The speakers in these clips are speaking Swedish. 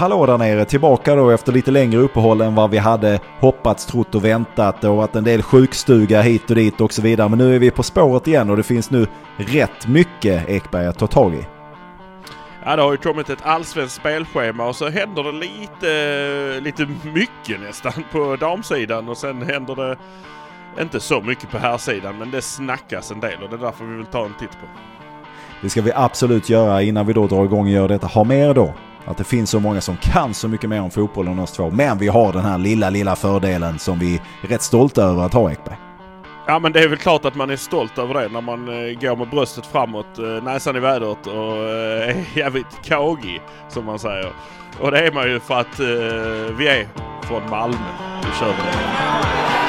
hallå där nere, tillbaka då efter lite längre uppehåll än vad vi hade hoppats, trott och väntat. Det har varit en del sjukstuga hit och dit och så vidare. Men nu är vi på spåret igen och det finns nu rätt mycket Ekberg att ta tag i. Ja, det har ju kommit ett allsvenskt spelschema och så händer det lite, lite mycket nästan på damsidan och sen händer det inte så mycket på här sidan men det snackas en del och det är därför vi vill ta en titt på. Det ska vi absolut göra innan vi då drar igång och gör detta. Ha med er då att det finns så många som kan så mycket mer om fotboll än oss två. Men vi har den här lilla, lilla fördelen som vi är rätt stolta över att ha Ekberg. Ja men det är väl klart att man är stolt över det när man eh, går med bröstet framåt, eh, näsan i vädret och eh, är jävligt kagig som man säger. Och det är man ju för att vi är från Malmö. Nu kör vi det.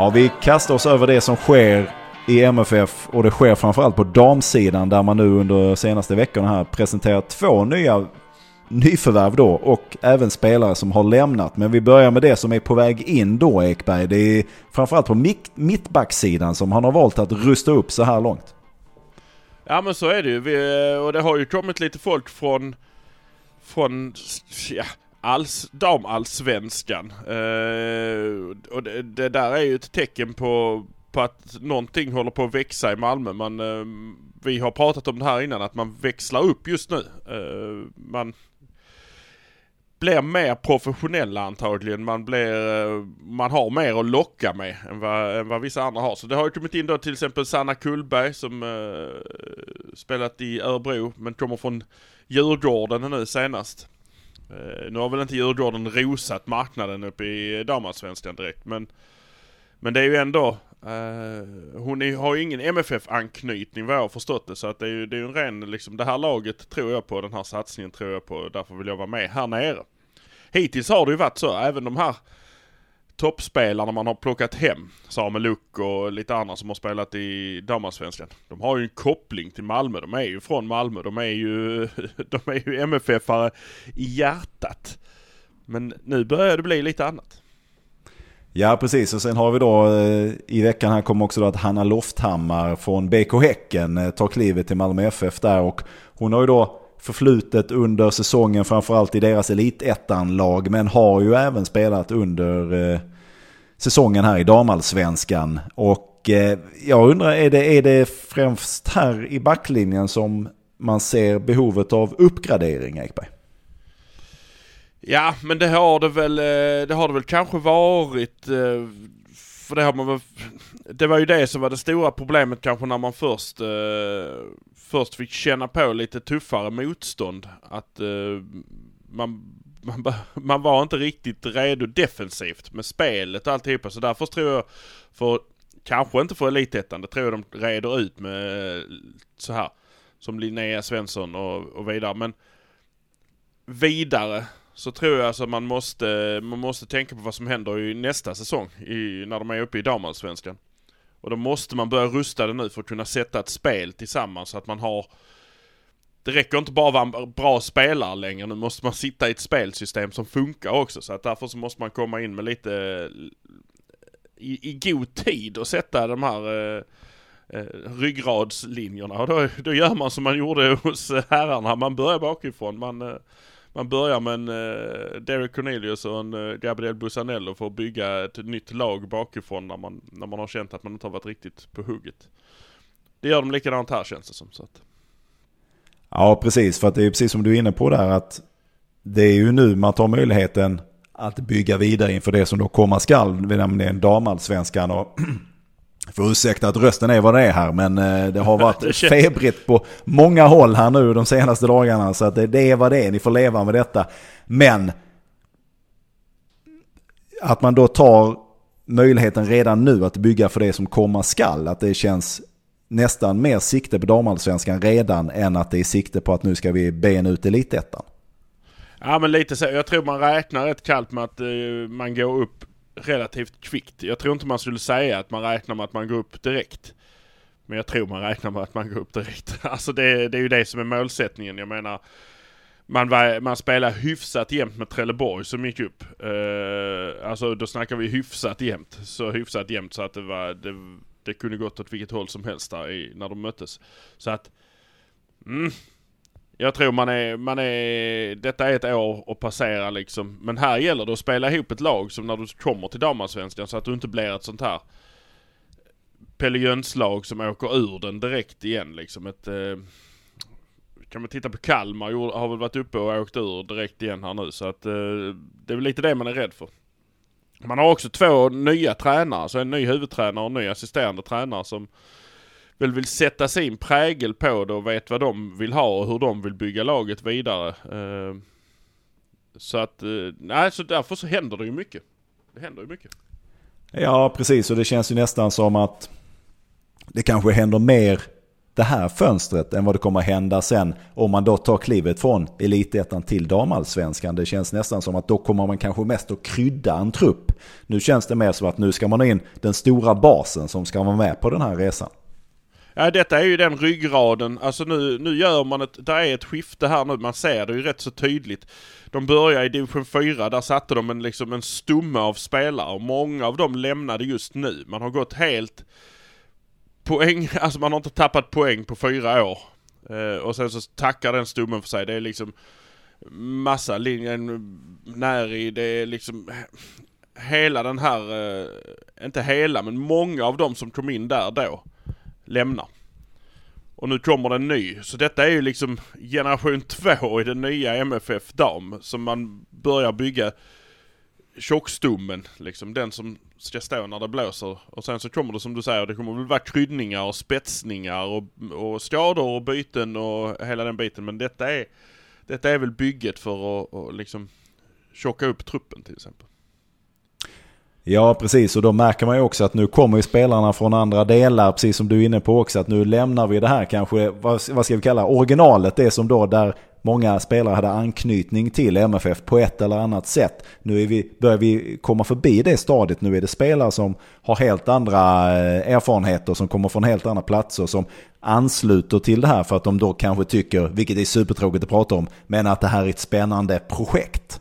Ja, vi kastar oss över det som sker i MFF och det sker framförallt på damsidan där man nu under senaste veckorna här presenterat två nya nyförvärv då och även spelare som har lämnat. Men vi börjar med det som är på väg in då Ekberg. Det är framförallt på mittbacksidan som han har valt att rusta upp så här långt. Ja men så är det ju. Vi, eh, och det har ju kommit lite folk från, från ja, alls, damallsvenskan. Eh, och det, det där är ju ett tecken på, på att någonting håller på att växa i Malmö. Man, eh, vi har pratat om det här innan, att man växlar upp just nu. Eh, man blir mer professionella antagligen. Man, blir, eh, man har mer att locka med än vad, än vad vissa andra har. Så det har ju kommit in då till exempel Sanna Kullberg som eh, spelat i Örebro men kommer från Djurgården nu senast. Eh, nu har väl inte Djurgården rosat marknaden uppe i damallsvenskan direkt men men det är ju ändå eh, Hon är, har ju ingen MFF-anknytning vad jag har förstått det så att det är ju det är ju en ren liksom Det här laget tror jag på, den här satsningen tror jag på därför vill jag vara med här nere. Hittills har det ju varit så, även de här toppspelarna man har plockat hem, Samuel Luck och lite andra som har spelat i damallsvenskan. De har ju en koppling till Malmö, de är ju från Malmö, de är ju, de är ju MFF-are i hjärtat. Men nu börjar det bli lite annat. Ja precis och sen har vi då eh, i veckan här kommer också då att Hanna Lofthammar från BK Häcken eh, tar klivet till Malmö FF där och hon har ju då förflutet under säsongen framförallt i deras elitettan-lag men har ju även spelat under eh, säsongen här i damallsvenskan. Och eh, jag undrar, är det, är det främst här i backlinjen som man ser behovet av uppgradering Ekberg? Ja, men det har det väl, eh, det har det väl kanske varit. Eh, för det har man väl, det var ju det som var det stora problemet kanske när man först, eh, först fick känna på lite tuffare motstånd. Att eh, man, man, man var inte riktigt redo defensivt med spelet och alltihopa. Så därför tror jag, för, kanske inte för elitettan, det tror jag de reder ut med eh, så här. Som Linnea Svensson och, och vidare. Men vidare så tror jag alltså att man måste, man måste tänka på vad som händer i nästa säsong i, när de är uppe i damallsvenskan. Och då måste man börja rusta det nu för att kunna sätta ett spel tillsammans så att man har det räcker inte bara att vara en bra spelare längre, nu måste man sitta i ett spelsystem som funkar också. Så att därför så måste man komma in med lite i, i god tid och sätta de här eh, eh, ryggradslinjerna. Och då, då gör man som man gjorde hos herrarna, man börjar bakifrån. Man, eh, man börjar med en uh, Derek Cornelius och en uh, Gabriel Busanello för att bygga ett nytt lag bakifrån när man, när man har känt att man inte har varit riktigt på hugget. Det gör de likadant här känns det som. Så att. Ja precis, för att det är precis som du är inne på där att det är ju nu man tar möjligheten att bygga vidare inför det som då komma skall, nämligen damallsvenskan. Och för ursäkta att rösten är vad det är här, men eh, det har varit febrigt på många håll här nu de senaste dagarna. Så att det, det är vad det är, ni får leva med detta. Men att man då tar möjligheten redan nu att bygga för det som komma skall. Att det känns nästan mer sikte på damallsvenskan redan än att det är sikte på att nu ska vi bena ut elitettan. Ja men lite så, jag tror man räknar rätt kallt med att eh, man går upp relativt kvickt. Jag tror inte man skulle säga att man räknar med att man går upp direkt. Men jag tror man räknar med att man går upp direkt. Alltså det, det är ju det som är målsättningen. Jag menar, man, var, man spelade hyfsat jämnt med Trelleborg som gick upp. Uh, alltså då snackar vi hyfsat jämnt. Så hyfsat jämnt så att det var, det, det kunde gått åt vilket håll som helst där i, när de möttes. Så att, mm, jag tror man är, man är, detta är ett år att passera liksom. Men här gäller det att spela ihop ett lag som när du kommer till damallsvenskan så att du inte blir ett sånt här Pelle Jöns-lag som åker ur den direkt igen liksom. Ett, eh, kan man titta på Kalmar, har väl varit uppe och åkt ur direkt igen här nu. Så att eh, det är väl lite det man är rädd för. Man har också två nya tränare, så en ny huvudtränare och en ny assisterande tränare som väl vill sätta sin prägel på det och vet vad de vill ha och hur de vill bygga laget vidare. Eh, så att, eh, nej så därför så händer det ju mycket. Det händer ju mycket. Ja precis och det känns ju nästan som att det kanske händer mer det här fönstret än vad det kommer hända sen om man då tar klivet från elitettan till damallsvenskan. Det känns nästan som att då kommer man kanske mest att krydda en trupp. Nu känns det mer som att nu ska man ha in den stora basen som ska vara med på den här resan. Ja detta är ju den ryggraden, alltså nu, nu gör man ett, där är ett skifte här nu, man ser det ju rätt så tydligt. De börjar i division 4, där satte de en, liksom en stomme av spelare och många av dem lämnade just nu. Man har gått helt poäng, alltså man har inte tappat poäng på fyra år. Eh, och sen så tackar den stommen för sig. Det är liksom massa linjen när i det är liksom hela den här, eh, inte hela men många av dem som kom in där då lämnar. Och nu kommer det en ny. Så detta är ju liksom generation två i den nya MFF dam som man börjar bygga tjockstommen liksom. Den som ska stå när det blåser. Och sen så kommer det som du säger, det kommer väl vara kryddningar och spetsningar och, och skador och byten och hela den biten. Men detta är, detta är väl bygget för att, att liksom tjocka upp truppen till exempel. Ja, precis. Och då märker man ju också att nu kommer ju spelarna från andra delar, precis som du är inne på också, att nu lämnar vi det här kanske, vad, vad ska vi kalla originalet, det som då där många spelare hade anknytning till MFF på ett eller annat sätt. Nu är vi, börjar vi komma förbi det stadiet. Nu är det spelare som har helt andra eh, erfarenheter, som kommer från helt andra platser, som ansluter till det här för att de då kanske tycker, vilket är supertråkigt att prata om, men att det här är ett spännande projekt.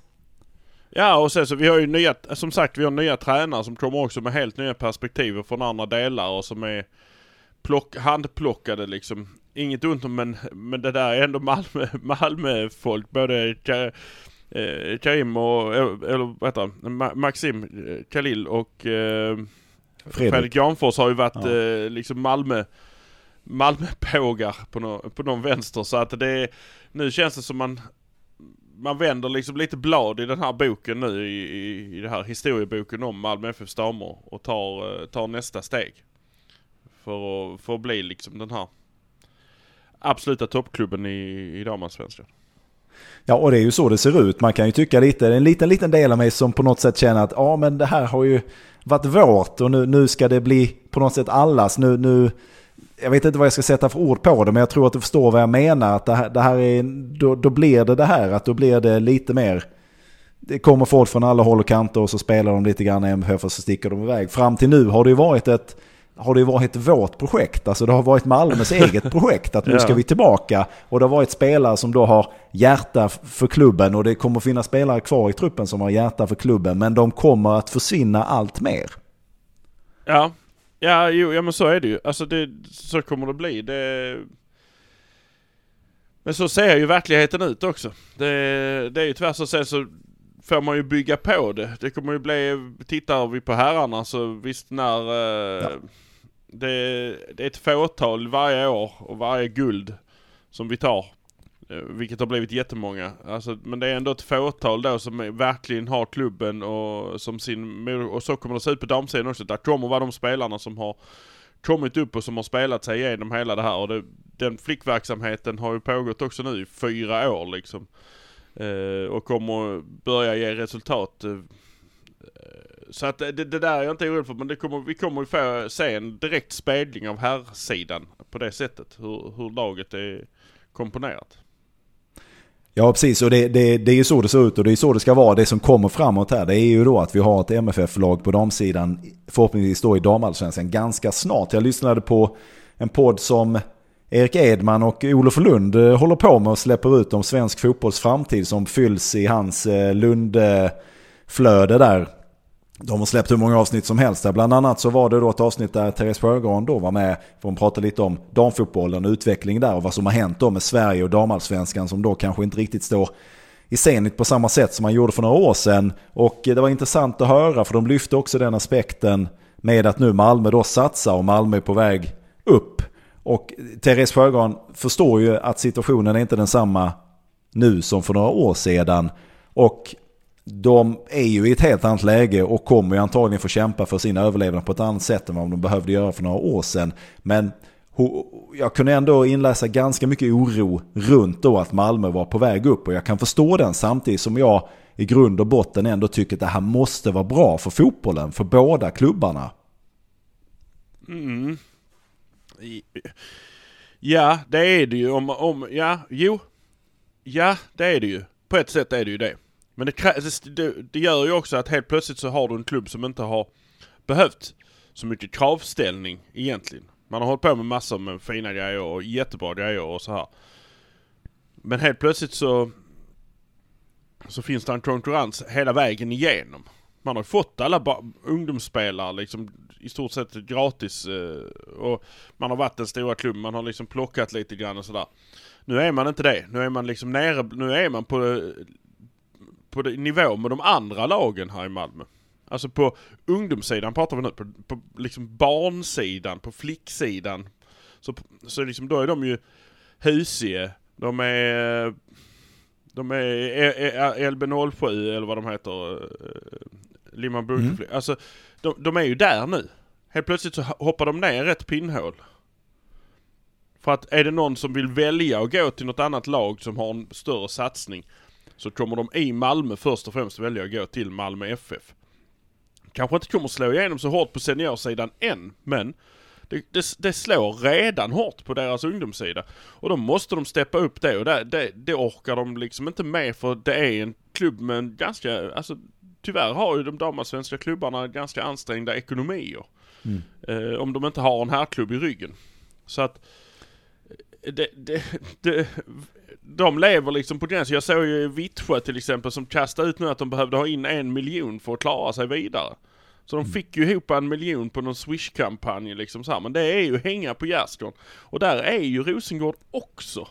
Ja och sen så vi har ju nya, som sagt vi har nya tränare som kommer också med helt nya perspektiv från andra delar och som är plock, handplockade liksom. Inget ont om men, men det där är ändå Malmö, Malmö-folk. Både eh, Karim och, eller vad heter han, Maxim eh, Khalil och eh, Fredrik. Fredrik Janfors har ju varit ja. eh, liksom Malmö Malmö-pågar på, no, på någon vänster så att det nu känns det som man man vänder liksom lite blad i den här boken nu i, i, i den här historieboken om Malmö FFs damer och tar, eh, tar nästa steg. För att, för att bli liksom den här absoluta toppklubben i, i damallsvenskan. Ja, och det är ju så det ser ut. Man kan ju tycka lite, en liten, liten del av mig som på något sätt känner att ja, men det här har ju varit vårt och nu, nu ska det bli på något sätt allas. Nu, nu, jag vet inte vad jag ska sätta för ord på det, men jag tror att du förstår vad jag menar. Att det här, det här är, då, då blir det det här, att då blir det lite mer... Det kommer folk från alla håll och kanter och så spelar de lite grann i MFF och så sticker de iväg. Fram till nu har det ju varit ett har det varit vårt projekt. Alltså det har varit Malmös eget projekt att nu ska vi tillbaka. Och det har varit spelare som då har hjärta för klubben och det kommer finnas spelare kvar i truppen som har hjärta för klubben. Men de kommer att försvinna allt mer. Ja, ja, jo, ja men så är det ju. Alltså det, så kommer det bli. Det... Men så ser ju verkligheten ut också. Det, det är ju tyvärr så sen så får man ju bygga på det. Det kommer ju bli, tittar vi på herrarna så visst när eh, ja det, det är ett fåtal varje år och varje guld som vi tar. Eh, vilket har blivit jättemånga. Alltså, men det är ändå ett fåtal då som verkligen har klubben och som sin Och så kommer det se ut på damsidan också. Där kommer vara de spelarna som har kommit upp och som har spelat sig igenom hela det här. Och det, den flickverksamheten har ju pågått också nu i fyra år liksom. Eh, och kommer börja ge resultat. Eh, så att det, det, där är jag inte orolig för, men det kommer, vi kommer ju få se en direkt spegling av herrsidan på det sättet. Hur, hur laget är komponerat. Ja, precis. Och det, det, det är ju så det ser ut och det är så det ska vara. Det som kommer framåt här, det är ju då att vi har ett MFF-lag på damsidan, förhoppningsvis då i damallsvenskan, ganska snart. Jag lyssnade på en podd som Erik Edman och Olof Lund eh, håller på med och släpper ut om svensk fotbolls framtid som fylls i hans eh, Lundflöde där. De har släppt hur många avsnitt som helst där. Bland annat så var det då ett avsnitt där Therese Sjögran då var med. För hon pratade lite om damfotbollen och utveckling där och vad som har hänt då med Sverige och damallsvenskan som då kanske inte riktigt står i scenet på samma sätt som man gjorde för några år sedan. Och eh, det var intressant att höra för de lyfte också den aspekten med att nu Malmö då satsar och Malmö är på väg upp. Och Therese Sjögran förstår ju att situationen är inte densamma nu som för några år sedan. Och de är ju i ett helt annat läge och kommer ju antagligen få kämpa för sin överlevnad på ett annat sätt än vad de behövde göra för några år sedan. Men jag kunde ändå inläsa ganska mycket oro runt då att Malmö var på väg upp och jag kan förstå den samtidigt som jag i grund och botten ändå tycker att det här måste vara bra för fotbollen, för båda klubbarna. Mm. Ja, det är det ju om, om, ja, jo. Ja, det är det ju. På ett sätt är det ju det. Men det, det, det gör ju också att helt plötsligt så har du en klubb som inte har behövt så mycket kravställning egentligen. Man har hållit på med massor med fina grejer och jättebra grejer och så här. Men helt plötsligt så så finns det en konkurrens hela vägen igenom. Man har fått alla ungdomsspelare liksom i stort sett gratis. Eh, och man har varit den stora klubben, man har liksom plockat lite grann och sådär. Nu är man inte det. Nu är man liksom nere, nu är man på, på nivå med de andra lagen här i Malmö. Alltså på ungdomssidan pratar vi nu, på, på liksom barnsidan, på flicksidan. Så, så liksom då är de ju Husie, de är de är LB07 eller vad de heter. Eh, Limman Bunkefly. Mm. Alltså, de, de, är ju där nu. Helt plötsligt så hoppar de ner ett pinnhål. För att är det någon som vill välja att gå till något annat lag som har en större satsning så kommer de i Malmö först och främst välja att gå till Malmö FF. Kanske inte kommer slå igenom så hårt på seniorsidan än, men det, det, det, slår redan hårt på deras ungdomssida. Och då måste de steppa upp det och det, det, det orkar de liksom inte med för det är en klubb med en ganska, alltså tyvärr har ju de damallsvenska klubbarna ganska ansträngda ekonomier. Mm. Eh, om de inte har en herrklubb i ryggen. Så att eh, det, det, det, de lever liksom på gränsen. Jag såg ju Vittsjö till exempel som kastade ut nu att de behövde ha in en miljon för att klara sig vidare. Så de mm. fick ju ihop en miljon på någon Swish-kampanj liksom så här. Men det är ju hänga på gärdsgården. Och där är ju Rosengård också.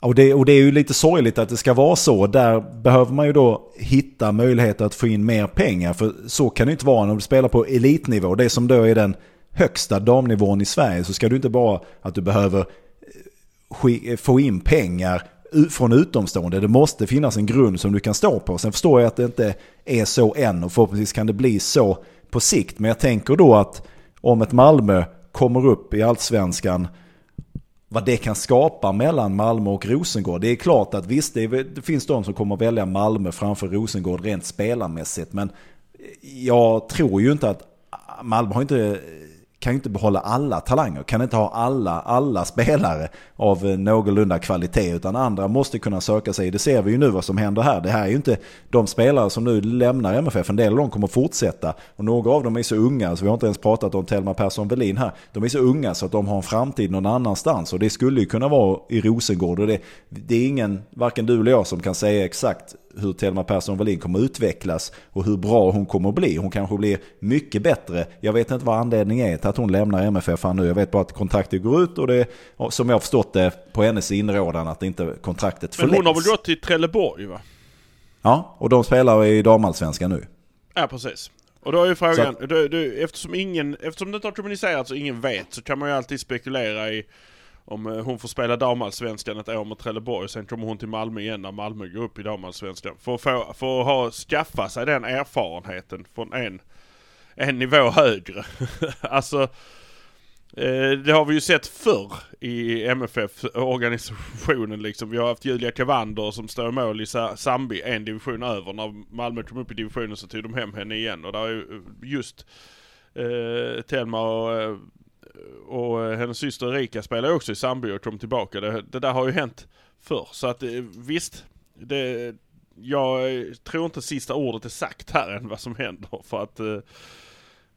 Och det, och det är ju lite sorgligt att det ska vara så. Där behöver man ju då hitta möjligheter att få in mer pengar. För så kan det inte vara när du spelar på elitnivå. Det som då är den högsta damnivån i Sverige. Så ska du inte bara att du behöver eh, få in pengar från utomstående. Det måste finnas en grund som du kan stå på. Sen förstår jag att det inte är så än och förhoppningsvis kan det bli så på sikt. Men jag tänker då att om ett Malmö kommer upp i allsvenskan vad det kan skapa mellan Malmö och Rosengård. Det är klart att visst, det, är, det finns de som kommer att välja Malmö framför Rosengård rent spelarmässigt. Men jag tror ju inte att Malmö har inte kan ju inte behålla alla talanger, kan inte ha alla, alla spelare av eh, någorlunda kvalitet utan andra måste kunna söka sig. Det ser vi ju nu vad som händer här. Det här är ju inte de spelare som nu lämnar MFF, en del av dem kommer fortsätta och några av dem är så unga, så vi har inte ens pratat om Telma Persson Berlin här. De är så unga så att de har en framtid någon annanstans och det skulle ju kunna vara i Rosengård och det, det är ingen, varken du eller jag som kan säga exakt hur Telma Persson Wallin kommer utvecklas och hur bra hon kommer bli. Hon kanske blir mycket bättre. Jag vet inte vad anledningen är till att hon lämnar MFF nu. Jag vet bara att kontraktet går ut och det som jag har förstått det på hennes inrådan att inte kontraktet förlängs. Men hon har väl gått till Trelleborg va? Ja, och de spelar i damallsvenskan nu. Ja, precis. Och då är ju frågan, att, du, du, eftersom, ingen, eftersom det inte har kommunicerats och ingen vet så kan man ju alltid spekulera i om eh, hon får spela damallsvenskan ett år med Trelleborg, sen kommer hon till Malmö igen när Malmö går upp i damallsvenskan. För att, få, för att ha, skaffa sig den erfarenheten från en, en nivå högre. alltså, eh, det har vi ju sett förr i MFF-organisationen liksom. Vi har haft Julia Cavander som står i mål i Sambi, en division över. När Malmö kom upp i divisionen så tog de hem henne igen och där är ju just eh, Telma och eh, och hennes syster Erika spelar också i Sandby och kom tillbaka. Det, det, där har ju hänt förr. Så att eh, visst, det, jag eh, tror inte sista ordet är sagt här än vad som händer. För att eh,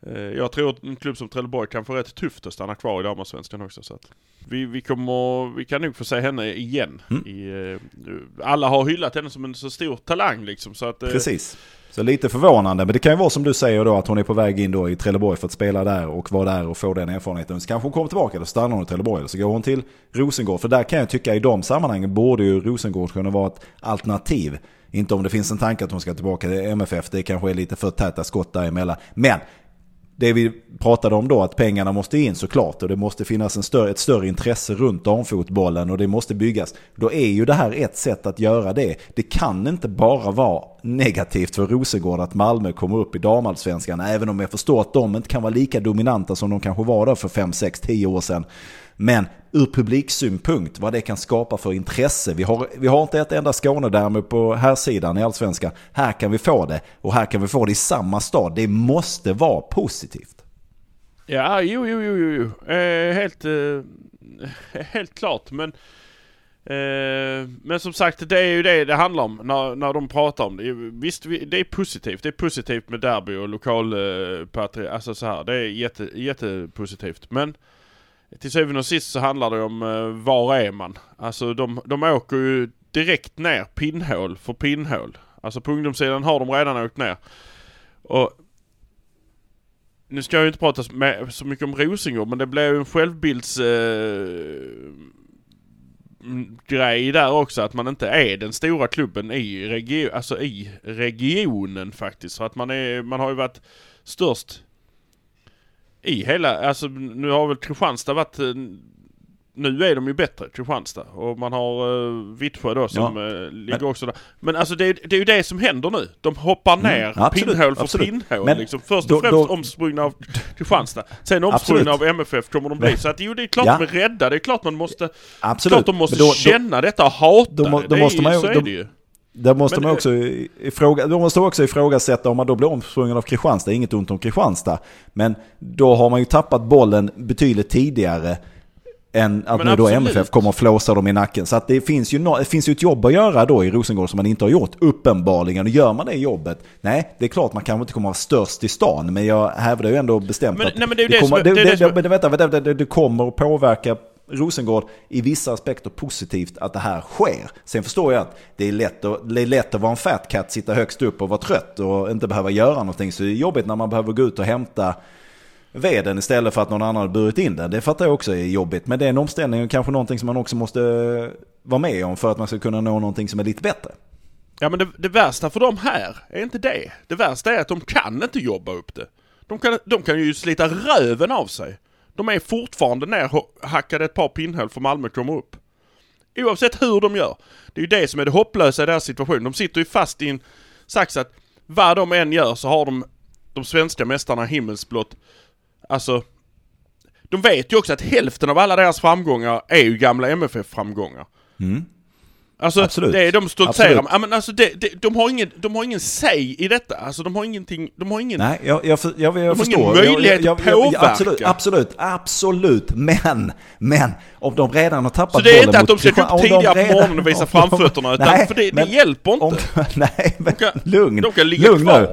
eh, jag tror att en klubb som Trelleborg kan få rätt tufft att stanna kvar i damallsvenskan också. Så att vi, vi, kommer, vi kan nog få se henne igen. Mm. I, eh, alla har hyllat henne som en så stor talang liksom. Så att, eh, Precis. Så lite förvånande, men det kan ju vara som du säger då att hon är på väg in då i Trelleborg för att spela där och vara där och få den erfarenheten. Så kanske hon kommer tillbaka, eller stannar hon i Trelleborg eller så går hon till Rosengård. För där kan jag tycka i de sammanhangen borde ju Rosengård kunna vara ett alternativ. Inte om det finns en tanke att hon ska tillbaka till MFF, det kanske är lite för täta skott däremellan. Men det vi pratade om då, att pengarna måste in såklart och det måste finnas en större, ett större intresse runt damfotbollen och det måste byggas. Då är ju det här ett sätt att göra det. Det kan inte bara vara negativt för Rosengård att Malmö kommer upp i damallsvenskan, även om jag förstår att de inte kan vara lika dominanta som de kanske var där för 5, 6, 10 år sedan. Men ur publiksynpunkt, vad det kan skapa för intresse. Vi har, vi har inte ett enda Skånederby på här sidan i Allsvenskan. Här kan vi få det och här kan vi få det i samma stad. Det måste vara positivt. Ja, jo, jo, jo, jo. Eh, helt, eh, helt klart. Men, eh, men som sagt, det är ju det det handlar om när, när de pratar om det. Visst, det är positivt. Det är positivt med derby och lokal eh, patri, Alltså så här, det är jätte, jättepositivt. Men till syvende och sist så handlar det om eh, var är man? Alltså de, de åker ju direkt ner pinnhål för pinnhål. Alltså på ungdomssidan har de redan åkt ner. Och nu ska jag ju inte prata så- med, så mycket om Rosengård men det blev ju en självbilds... Eh, mm, grej där också att man inte är den stora klubben i, regio, alltså i regionen faktiskt. För att man, är, man har ju varit störst i hela, alltså nu har väl Kristianstad varit eh, nu är de ju bättre, Kristianstad. Och man har uh, Vittsjö då som Ja. eh, ligger också där. Men alltså det, är- det är ju det som händer nu. De hoppar ner Mm, absolut, pinnhål för absolut. pinnhål Men liksom. Först då- och främst då- omsprungna av Kristianstad. Sen omsprungna av. MFF kommer de bli. Men- Så att jo, det är klart Ja. de är rädda. Det är klart man måste... Absolut. Klart de måste Men då- känna detta och hata då det. det. måste är man ju, så är det ju. Där måste Men man också ifråga, då måste också ifrågasätta om man då blir omsprungen av Kristianstad, inget ont om Kristianstad. Men då har man ju tappat bollen betydligt tidigare än att Men nu då absolut. MFF kommer och flåsar dem i nacken. Så att det finns, ju no, det finns ju ett jobb att göra då i Rosengård som man inte har gjort, uppenbarligen. Och gör man det jobbet, nej, det är klart man kanske inte kommer att vara störst i stan, men jag hävdar ju ändå bestämt Men- att nej, men det kommer, som det kommer att påverka Rosengård i vissa aspekter positivt att det här sker. Sen förstår jag att det är lätt att, det är lätt att vara en fat cat, sitta högst upp och vara trött och inte behöva göra någonting. Så det är jobbigt när man behöver gå ut och hämta veden istället för att någon annan har burit in den. Det fattar jag också är jobbigt. Men det är en omställning och kanske någonting som man också måste vara med om för att man ska kunna nå någonting som är lite bättre. Ja men det, det värsta för dem här är inte det. Det värsta är att de kan inte jobba upp det. De kan, de kan ju slita röven av sig. De är fortfarande nerhackade ett par pinnhål för Malmö kommer upp. Oavsett hur de gör. Det är ju det som är det hopplösa i deras situation. De sitter ju fast i en sax att vad de än gör så har de de svenska mästarna himmelsblått. Alltså, de vet ju också att hälften av alla deras framgångar är ju gamla MFF-framgångar. Mm. Alltså Absolut. det de stoltserar med. Men alltså det, det, de, har ingen, de har ingen säg i detta. Alltså de har ingenting, de har ingen... Nej, jag, jag, jag, jag, har förstår. ingen möjlighet att påverka. Absolut, absolut, absolut. Men, men om de redan har tappat Så det är bollen inte att de ska gå upp de tidigare på morgonen och visa de- framfötterna, utan- Nej, för det- det men hjälper inte. Om, nej, men kan- lugn. de kan ligga lugn kvar. nu.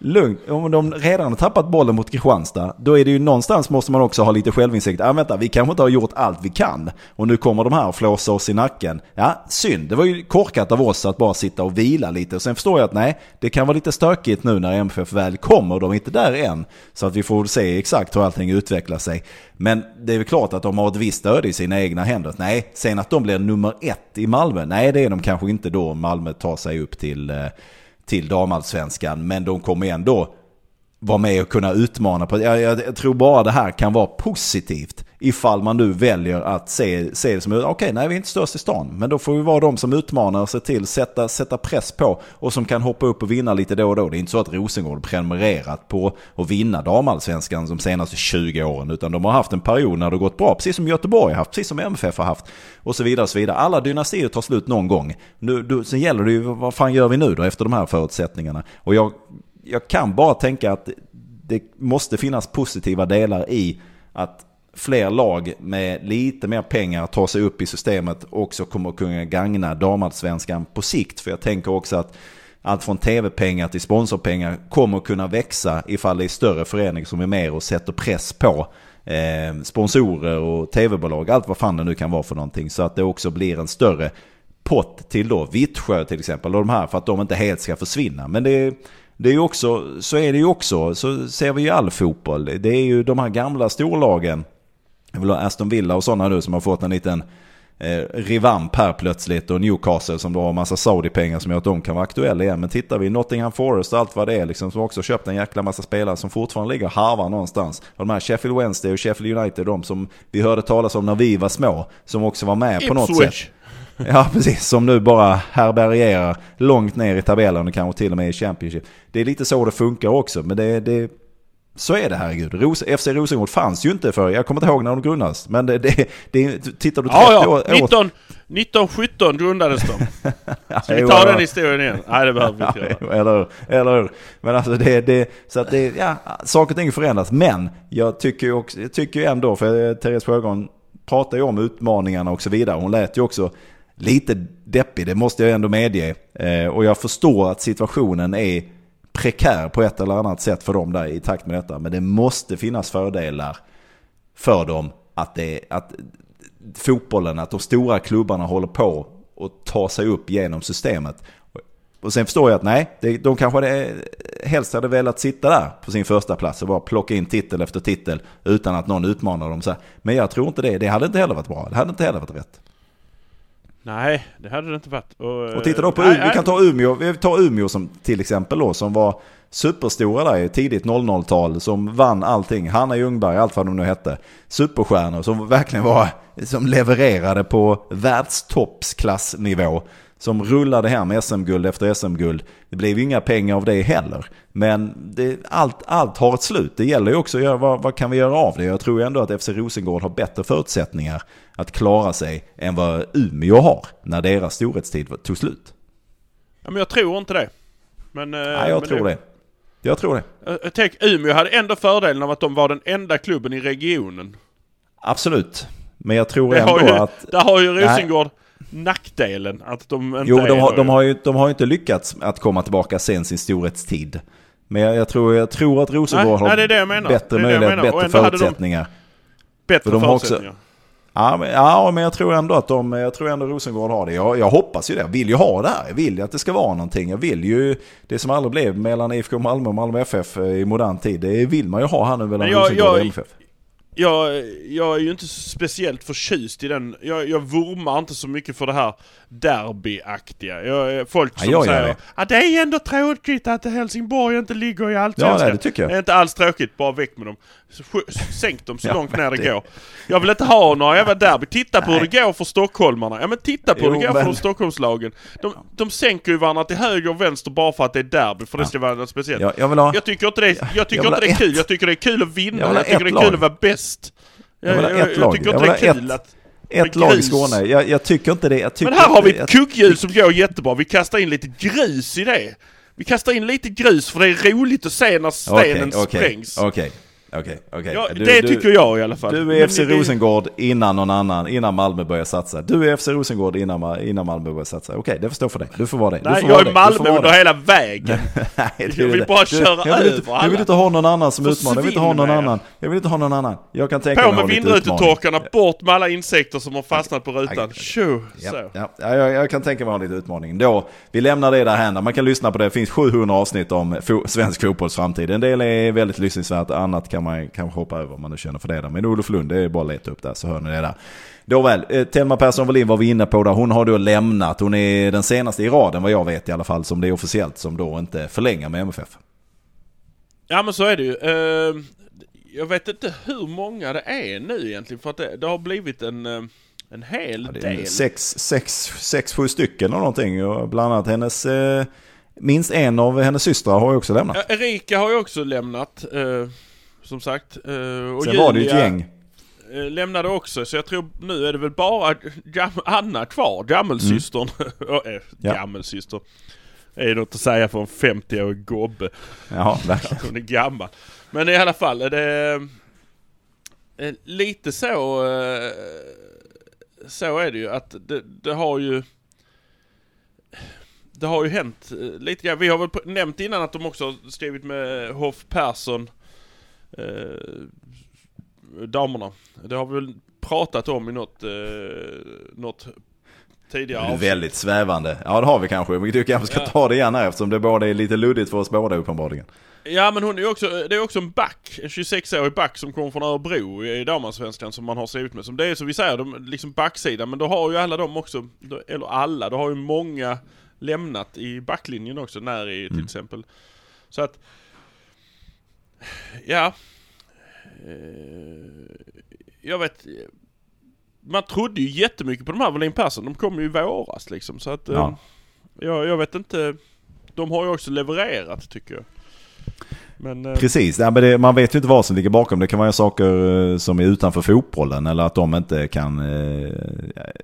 Lugnt, Om de redan har tappat bollen mot Kristianstad, då är det ju någonstans måste man också ha lite självinsikt. Ja, vänta, vi kanske inte har gjort allt vi kan. Och nu kommer de här och flåsar oss i nacken. Ja, synd. Det var ju korkat av oss att bara sitta och vila lite. Och sen förstår jag att nej, det kan vara lite stökigt nu när MFF väl kommer. De är inte där än. Så att vi får väl se exakt hur allting utvecklar sig. Men det är väl klart att de har ett visst öde i sina egna händer. Nej, sen att de blir nummer ett i Malmö. Nej, det är de kanske inte då Malmö tar sig upp till, eh, till damallsvenskan. Men de kommer ändå vara med och kunna utmana. På, jag, jag, jag tror bara det här kan vara positivt. Ifall man nu väljer att se, se det som, okej nej vi är inte störst i stan. Men då får vi vara de som utmanar och se till, sätta, sätta press på. Och som kan hoppa upp och vinna lite då och då. Det är inte så att Rosengård prenumererat på att vinna damallsvenskan de senaste 20 åren. Utan de har haft en period när det gått bra. Precis som Göteborg har haft, precis som MFF har haft. Och så vidare och så vidare. Alla dynastier tar slut någon gång. Nu, du, sen gäller det ju, vad fan gör vi nu då efter de här förutsättningarna? Och jag, jag kan bara tänka att det måste finnas positiva delar i att fler lag med lite mer pengar att ta sig upp i systemet också kommer att kunna gagna damallsvenskan på sikt. För jag tänker också att allt från tv-pengar till sponsorpengar kommer att kunna växa ifall det är större föreningar som är med och sätter press på eh, sponsorer och tv-bolag, allt vad fan det nu kan vara för någonting. Så att det också blir en större pott till då Vittsjö till exempel och de här för att de inte helt ska försvinna. Men det är, det är ju också, så är det ju också, så ser vi ju all fotboll. Det är ju de här gamla storlagen, jag vill ha Aston Villa och sådana nu som har fått en liten eh, revamp här plötsligt och Newcastle som då har massa Saudi-pengar som gör att de kan vara aktuella igen. Men tittar vi Nottingham Forest och allt vad det är liksom som också köpt en jäkla massa spelare som fortfarande ligger och harvar någonstans. Och de här Sheffield Wednesday och Sheffield United, de som vi hörde talas om när vi var små, som också var med på något sätt. Ipswich. Ja, precis. Som nu bara härbärgerar långt ner i tabellen och kanske till och med i Championship. Det är lite så det funkar också, men det, det så är det herregud. Ros, FC Rosengård fanns ju inte för, jag kommer inte ihåg när de grundades, men det, det, det tittar du 30 Ja, ja. år... 19, 1917 grundades de. Ska vi ta den historien igen? Nej, det behöver vi inte göra. eller? Eller hur? Men alltså det, det, så att det, ja, saker och ting förändras. Men jag tycker ju också, jag tycker ändå, för Therese Sjögran pratar ju om utmaningarna och så vidare. Hon lät ju också lite deppig, det måste jag ändå medge. Eh, och jag förstår att situationen är prekär på ett eller annat sätt för dem där i takt med detta. Men det måste finnas fördelar för dem att, det, att fotbollen, att de stora klubbarna håller på att ta sig upp genom systemet. Och sen förstår jag att nej, de kanske hade, helst hade velat sitta där på sin första plats och bara plocka in titel efter titel utan att någon utmanar dem. Så här. Men jag tror inte det. Det hade inte heller varit bra. Det hade inte heller varit rätt. Nej, det hade det inte varit. Och, Och titta då på nej, Umeå. Vi nej. kan ta Umeå, vi tar Umeå som till exempel då, som var superstora där i tidigt 00-tal, som vann allting. Hanna Ljungberg, allt vad de nu hette. Superstjärnor som verkligen var, som levererade på världstoppsklassnivå. Som rullade hem SM-guld efter SM-guld. Det blev ju inga pengar av det heller. Men det, allt, allt har ett slut. Det gäller ju också att göra, vad, vad kan vi göra av det? Jag tror ändå att FC Rosengård har bättre förutsättningar att klara sig än vad Umeå har när deras storhetstid tog slut. Ja, men jag tror inte det. Men, eh, Nej, jag men tror det. Jag tror det. Jag- jag Tänk, Umeå hade ändå fördelen av att de var den enda klubben i regionen. Absolut. Men jag tror Det ändå ju, att... Där har ju Nej. Nackdelen att de inte Jo, de har, de, har ju, de har ju inte lyckats att komma tillbaka sen sin storhetstid. Men jag, jag, tror, jag tror att Rosengård Nej, har nej, det det bättre Det är det jag möjlighet, menar. Och bättre hade de- förutsättningar. bättre för de har också- förutsättningar. Ja men, ja, men jag tror ändå att de, jag tror ändå Rosengård har det. Jag, jag hoppas ju det. Jag vill ju ha det här. Jag vill ju att det ska vara någonting. Jag vill ju det som aldrig blev mellan IFK Malmö och Malmö FF i modern tid. Det vill man ju ha här nu mellan Rosengård och MFF. Jag, jag är ju inte speciellt förtjust i den. Jag, jag vurmar inte så mycket för det här derbyaktiga. Jag, folk Ja, som jag gör säger att det är ändå tråkigt att Helsingborg inte ligger i Ja, Allsvenskan. nej, det tycker jag. Det är inte alls tråkigt, bara väck med dem. Sänk dem så Ja, långt ner det, det- går. Jag vill inte ha några jävla derby. Titta på hur det går för stockholmarna. Ja men titta på hur Jo, det går men- för Stockholmslagen. De, de sänker ju varandra till höger och vänster bara för att det är derby, för det ska vara något speciellt. Jag, jag vill ha... Jag tycker inte det, jag tycker jag inte det är kul. ett. Jag tycker det är kul att vinna. Jag Jag, tycker det är kul lag. att vara bäst. Jag vill ha jag, ett jag lag. tycker Jag inte det är kul att... Ett lag i. Skåne. Jag, jag tycker inte det. Jag tycker Men här har vi ett jag- kugghjul som går jättebra. Vi kastar in lite grus i det. Vi kastar in lite grus för det är roligt att se när stenen Okej, okej, sprängs. Okej, okej, okej. Ja, Du- det du- tycker jag i alla fall. Du är Men FC det- Rosengård innan någon annan, innan Malmö börjar satsa. Du är FC Rosengård innan, innan Malmö börjar satsa. Okej, det får stå för dig. Du får vara det. Du Nej, jag är det. Du Malmö under det. hela vägen. Nej, Jag du vill det. bara Du- köra jag vill inte, över Jag vill alla. inte ha någon annan som utmanar. Jag vill inte ha någon med annan. Jag vill inte ha någon annan. Jag kan tänka På mig med lite utmaning. vindrutetorkarna, bort med alla insekter som har fastnat på rutan. Tjo, Ja, så. ja, ja, jag, jag kan tänka mig ha lite utmaning. Då, vi lämnar det där hända. Man kan lyssna på det. Det finns 700 avsnitt om fo- svensk fotbolls framtid. En del är väldigt lyssningsvärt, annat kan man kanske hoppa över om man nu känner för det. Där. Men Olof Lund, det är bara att leta upp där så hör ni det där. Då väl, eh, Telma Persson Wallin var vi inne på där. Hon har då lämnat. Hon är den senaste i raden vad jag vet i alla fall som det är officiellt som då inte förlänger med MFF. Ja men så är det ju. Eh, jag vet inte hur många det är nu egentligen för att det, det har blivit en, eh, en hel Ja, del. sex, sex, sex, sju stycken eller någonting. Och bland annat hennes, eh, minst en av hennes systrar har ju också lämnat. Erika har ju också lämnat. eh, som sagt. Eh, och Sen var det ett Julia, gäng. eh, lämnade också så jag tror nu är det väl bara Jam Anna kvar, gammelsystern. Eh, Mm. Gammelsyster. Det är något att säga för en 50-årig gobbe. Ja, verkligen. Hon är gammal. Men i alla fall, är det... Eh, Lite så, eh, så är det ju att det, det har ju det har ju hänt eh, lite grann. Vi har väl nämnt innan att de också har skrivit med Hoff Persson, eh, damerna. Det har vi väl pratat om i något, eh, något tidigare Det är avsnitt. väldigt svävande. Ja det har vi kanske. Vi tycker kanske ska Ja. ta det igen här eftersom det både är lite luddigt för oss båda uppenbarligen. Ja men hon är också, det är också en back, en 26-årig back som kommer från Örebro i damallsvenskan som man har skrivit med. Som det är som vi säger, de, liksom backsidan, men då har ju alla de också, eller alla, då har ju många lämnat i backlinjen också, när i till exempel. Så att, ja. Eh, jag vet, man trodde ju jättemycket på de här Wallin Persson, de kom ju i våras liksom. Så att, eh, Ja. jag, jag vet inte, de har ju också levererat tycker jag. Men, eh, Precis, ja, men det, man vet ju inte vad som ligger bakom. Det kan vara saker eh, som är utanför fotbollen eller att de inte kan eh,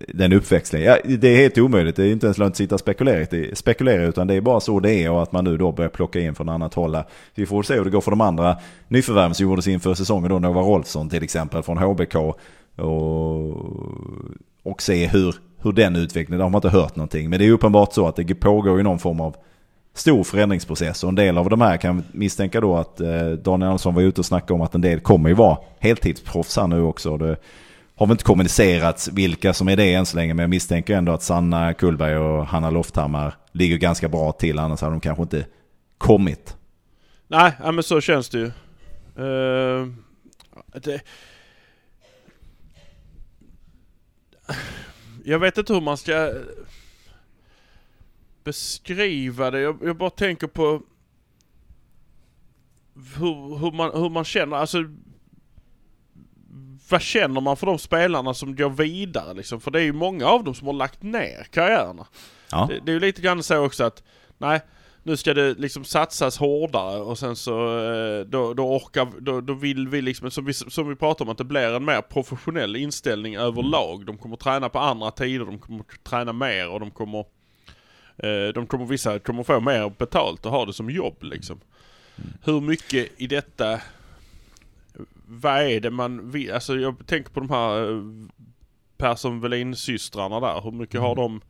den uppväxlingen. Ja, det är helt omöjligt, det är inte ens lönt att sitta och spekulera, spekulera utan det är bara så det är och att man nu då börjar plocka in från annat håll. Vi får se hur det går för de andra nyförvärven som gjordes inför säsongen då, Nova Rolfsson till exempel från HBK. Och, och se hur, hur den utvecklingen, de har man inte hört någonting. Men det är uppenbart så att det pågår ju någon form av stor förändringsprocess och en del av de här kan misstänka då att eh, Daniel Andersson var ute och snackade om att en del kommer ju vara heltidsproffs här nu också. Det har väl inte kommunicerats vilka som är det än så länge men jag misstänker ändå att Sanna Kullberg och Hanna Lofthammar ligger ganska bra till annars hade de kanske inte kommit. Nej, men så känns det ju. Uh, det... Jag vet inte hur man ska beskriva det. Jag, jag bara tänker på hur, hur, man, hur man känner. Alltså, vad känner man för de spelarna som går vidare liksom? För det är ju många av dem som har lagt ner karriärerna. Ja, Det, det är ju lite grann så också att, nej, nu ska det liksom satsas hårdare och sen så eh, då, då orkar, då, då vill vi liksom, som vi, som vi pratar om, att det blir en mer professionell inställning överlag. De kommer träna på andra tider, de kommer träna mer och de kommer, de kommer vissa kommer få mer betalt och ha det som jobb liksom. Hur mycket i detta, vad är det man vill, alltså jag tänker på de här eh, Persson Welin-systrarna där, hur mycket har de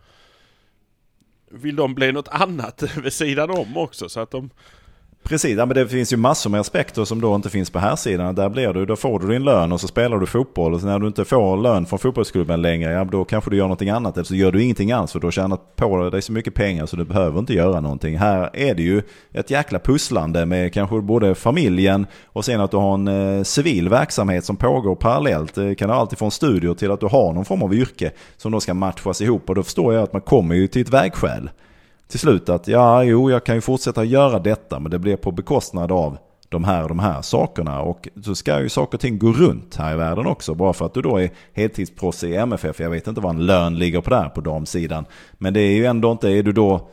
vill de bli något annat vid sidan om också? Så att de precis. Ja, men det finns ju massor med aspekter som då inte finns på här sidan. Där blir du, då får du din lön och så spelar du fotboll. Och så när du inte får lön från fotbollsklubben längre, ja, då kanske du gör någonting annat. Eller så gör du ingenting alls för du har tjänat på dig så mycket pengar så du behöver inte göra någonting. Här är det ju ett jäkla pusslande med kanske både familjen och sen att du har en eh, civil verksamhet som pågår parallellt. Det kan ha allt studier till att du har någon form av yrke som då ska matchas ihop. Och då förstår jag att man kommer ju till ett vägskäl till slut att ja, jo, jag kan ju fortsätta göra detta men det blir på bekostnad av de här och de här sakerna. Och så ska ju saker och ting gå runt här i världen också. Bara för att du då är heltidsproffs i MFF. Jag vet inte vad en lön ligger på där på damsidan. Men det är ju ändå inte, är du då...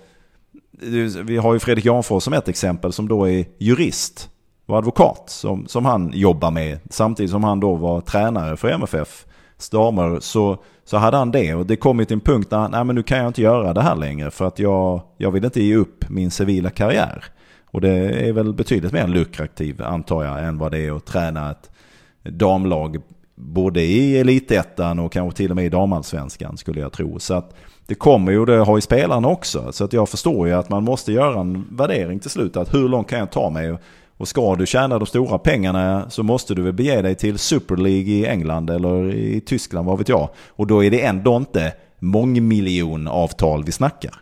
Vi har ju Fredrik Janfors som ett exempel som då är jurist och advokat som, som han jobbar med. Samtidigt som han då var tränare för MFF damer så, så hade han det. Och det kom ju till en punkt där han, nej men nu kan jag inte göra det här längre för att jag, jag vill inte ge upp min civila karriär. Och det är väl betydligt mer lukrativ antar jag än vad det är att träna ett damlag både i elitettan och kanske till och med i damallsvenskan skulle jag tro. Så att det kommer ju, det har ju spelarna också. Så att jag förstår ju att man måste göra en värdering till slut. Att hur långt kan jag ta mig? Och ska du tjäna de stora pengarna så måste du väl bege dig till Super League i England eller i Tyskland, vad vet jag. Och då är det ändå inte mångmiljonavtal vi snackar.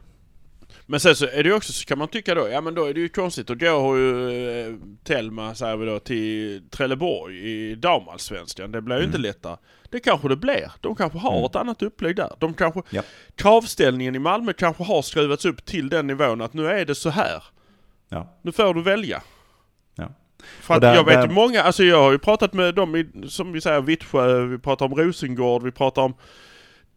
Men sen så är det ju också, så kan man tycka då, ja men då är det ju konstigt. Och då har ju eh, Telma, säger vi då, till Trelleborg i damallsvenskan. Det blir ju inte lättare. Det kanske det blir. De kanske har ett annat upplägg där. De kanske, Ja. kravställningen i Malmö kanske har skruvats upp till den nivån att nu är det så här. Ja. Nu får du välja. Ja. För att där- jag vet där- många, alltså jag har ju pratat med dem i, som vi säger, Vittsjö, vi pratar om Rosengård, vi pratar om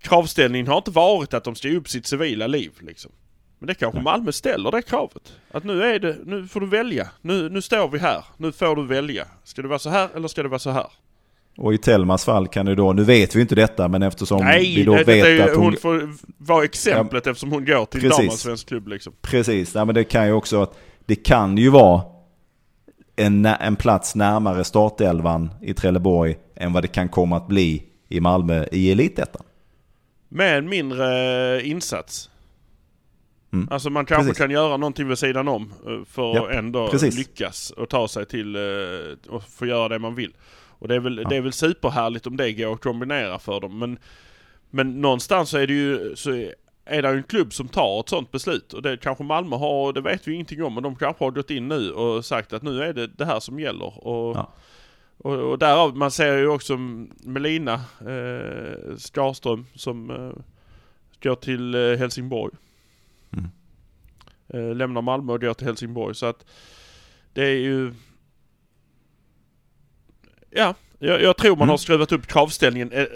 kravställningen har inte varit att de ska upp sitt civila liv liksom. Men det kanske Malmö ställer det kravet. Att nu är det, nu får du välja. Nu, nu står vi här. Nu får du välja. Ska det vara så här eller ska det vara så här? Och i Telmas fall kan det då, nu vet vi inte detta men eftersom vi Nej, då det, vet det är att hon... hon får vara exemplet eftersom hon går till Precis. damallsvensk klubb liksom. Precis, Nej, men det kan ju också att det kan ju vara en, en plats närmare startelvan i Trelleborg än vad det kan komma att bli i Malmö i Elitettan. Med en mindre insats. Mm. Alltså man kanske Precis. kan göra någonting vid sidan om eh, för Ja, att ändå precis. lyckas och ta sig till eh, och få göra det man vill. Och det är väl, det är väl superhärligt om det går att kombinera för dem. Men, men någonstans så är det ju så är det en klubb som tar ett sånt beslut. Och det kanske Malmö har, det vet vi ingenting om. Men de kanske har gått in nu och sagt att nu är det det här som gäller. Och, Ja. och, och därav, man ser ju också Melina eh, Skarström som eh, går till eh, Helsingborg. Mm. Eh, lämnar Malmö och går till Helsingborg. Så att det är ju... Ja, jag, jag tror man Mm. har skruvat upp kravställningen eh,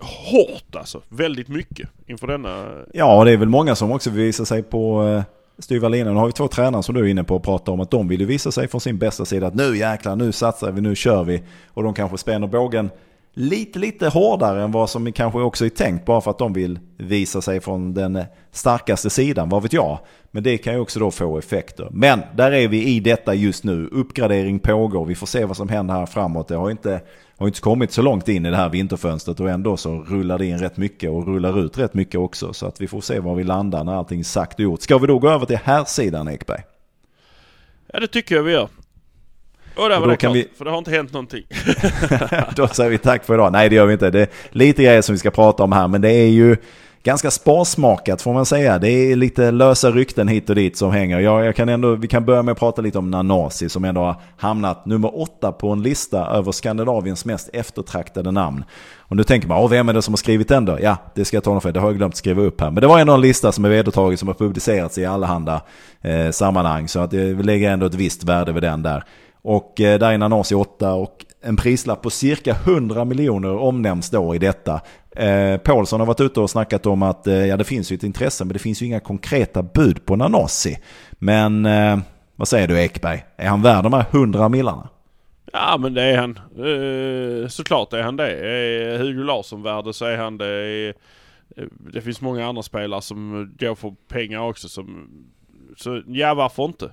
hårt alltså. Väldigt mycket inför denna... Ja, och det är väl många som också visar sig på eh, styva linan. Nu har vi två tränare som du är inne på och pratar om att de vill ju visa sig från sin bästa sida. Att nu jäklar, nu satsar vi, nu kör vi. Och de kanske spänner bågen lite, lite hårdare än vad som kanske också är tänkt. Bara för att de vill visa sig från den starkaste sidan, vad vet jag. Men det kan ju också då få effekter. Men där är vi i detta just nu. Uppgradering pågår. Vi får se vad som händer här framåt. Det har inte, har inte kommit så långt in i det här vinterfönstret och ändå så rullar det in rätt mycket och rullar ut rätt mycket också. Så att vi får se var vi landar när allting är sagt och gjort. Ska vi då gå över till här sidan Ekberg? Ja det tycker jag vi gör. Och där Och var det klart, vi- för det har inte hänt någonting. Då säger vi tack för idag. Nej det gör vi inte. Det är lite grejer som vi ska prata om här men det är ju ganska sparsmakat får man säga. Det är lite lösa rykten hit och dit som hänger. Jag, jag kan ändå, vi kan börja med att prata lite om Nanasi som ändå har hamnat nummer åtta på en lista över Skandinaviens mest eftertraktade namn. Och nu tänker man, vem är det som har skrivit den då? Ja, det ska jag ta honom för, det har jag glömt skriva upp här. Men det var ändå en lista som är vedertagen som har publicerats i allehanda eh, sammanhang. Så att eh, det lägger ändå ett visst värde vid den där. Och eh, där är Nanasi åtta och en prislapp på cirka 100 miljoner omnämns då i detta. Eh, Paulsson har varit ute och snackat om att eh, ja, det finns ju ett intresse men det finns ju inga konkreta bud på Nanasi. Men eh, vad säger du Ekberg? Är han värd de här 100 millarna? Ja men det är han. Eh, såklart är han det. Är Hugo Larsson värd så är han det. Eh, det finns många andra spelare som går för pengar också som... Så ja varför inte?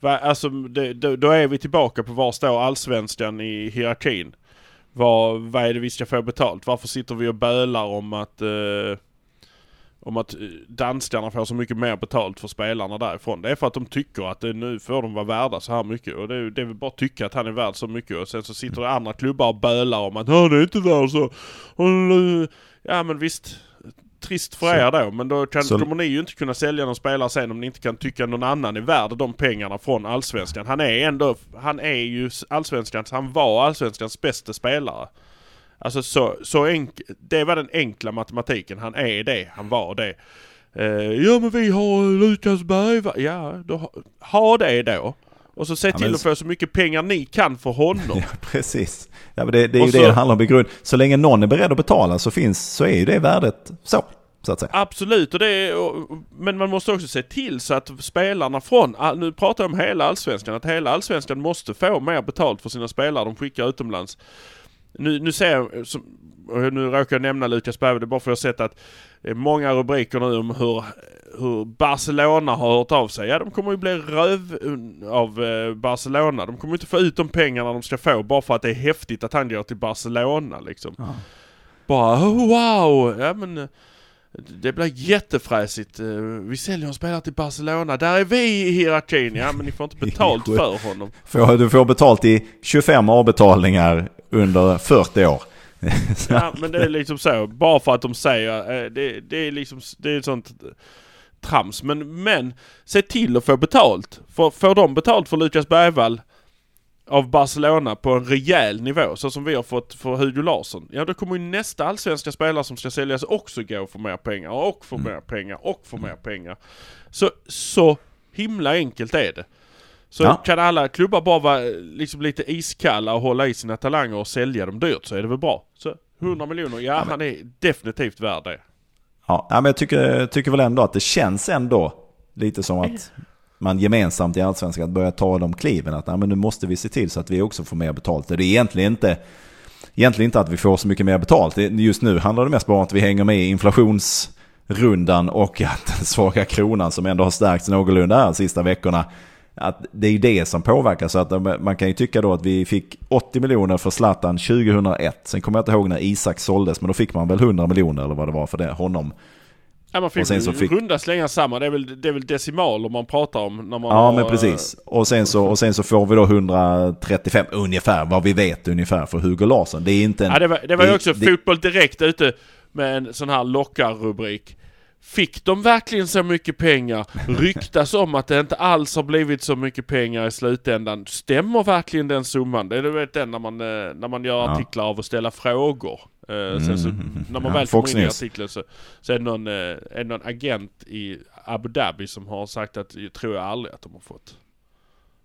Va, alltså det, då, då är vi tillbaka på var står allsvenskan i hierarkin. Vad, vad är det vi ska få betalt? Varför sitter vi och bölar om att... Eh, om att eh, danskarna får så mycket mer betalt för spelarna därifrån. Det är för att de tycker att det, nu får de vara värda så här mycket. Och det, är- det är väl bara att tycka att han är värd så mycket. Och sen så sitter det andra klubbar och bölar om att han är inte värd så. Och, Ja men visst. Trist för Så- er då. Men då kan, så- kommer ni ju inte kunna sälja någon spelare sen om ni inte kan tycka någon annan är värd de pengarna från Allsvenskan. Han är ändå, han är ju Allsvenskans, han var Allsvenskans bästa spelare. Alltså så, så enk, det var den enkla matematiken. Han är det, han var det. Eh, ja men vi har Lukas Bergvall. Ja, då ha, ha det då. Och så se Ja, till men- att få så mycket pengar ni kan för honom. Ja, precis. Ja, men det, det är ju Och så- det det handlar om i grund. Så länge någon är beredd att betala så, finns, så är ju det värdet så, så att säga. Absolut, och det är, och, men man måste också se till så att spelarna från, all- nu pratar jag om hela allsvenskan, att hela allsvenskan måste få mer betalt för sina spelare de skickar utomlands. Nu, nu ser jag, som, nu råkar jag nämna Lukas Berg, det är bara för att jag sett att det är många rubriker nu om hur, hur Barcelona har hört av sig. Ja, de kommer ju bli röv av eh, Barcelona. De kommer inte få ut de pengarna de ska få bara för att det är häftigt att han går till Barcelona liksom. Ja. Bara oh, wow! Ja men eh, det blir jättefräsigt. Eh, Vi säljer en spelare till Barcelona. Där är vi i hierarkin. Ja men ni får inte betalt för honom. Du får betalt i 25 avbetalningar under 40 år. Ja men det är liksom så. Bara för att de säger. eh, Det, det är liksom det är ett sånt trams. Men, men se till att få betalt. Får, får de betalt för Lukas Bergvall av Barcelona på en rejäl nivå så som vi har fått för Hugo Larsson. Ja då kommer ju nästa allsvenska spelare som ska säljas också gå för mer pengar och för mer pengar och för mer pengar. Så, så himla enkelt är det. Så Ja. kan alla klubbar bara vara eh, liksom lite iskalla och hålla i sina talanger och sälja dem dyrt så är det väl bra. Så 100 miljoner, ja han är definitivt värd det. Ja, men jag tycker, tycker väl ändå att det känns ändå lite som att man gemensamt i Allsvenskan börjar ta de kliven. Att nej, men nu måste vi se till så att vi också får mer betalt. Det är egentligen inte, egentligen inte att vi får så mycket mer betalt. Just nu handlar det mest bara om att vi hänger med i inflationsrundan och att den svaga kronan som ändå har stärkts någorlunda här de sista veckorna att det är det som påverkar. Så att de- man kan ju tycka då att vi fick 80 miljoner för Zlatan 2001. Sen kommer jag inte ihåg när Isak såldes, men då fick man väl 100 miljoner eller vad det var för det, honom. Ja, man fick, så fick- runda slängar samma. Det är, väl, det är väl decimaler man pratar om när man Ja, har, men precis. Och sen, så, och sen så får vi då 135 ungefär, vad vi vet ungefär för Hugo Larsson. Det är inte en... Ja, det var, det var ju också det- Fotboll Direkt ute med en sån här lockarrubrik. Fick de verkligen så mycket pengar? Ryktas om att det inte alls har blivit så mycket pengar i slutändan. Stämmer verkligen den summan? Det är du vet den när man, eh, när man gör Ja. artiklar av att ställa frågor. Eh, sen så, när man Ja, väl kommer in i artikeln så, så är, det någon, eh, är det någon agent i Abu Dhabi som har sagt att tror jag aldrig att de har fått.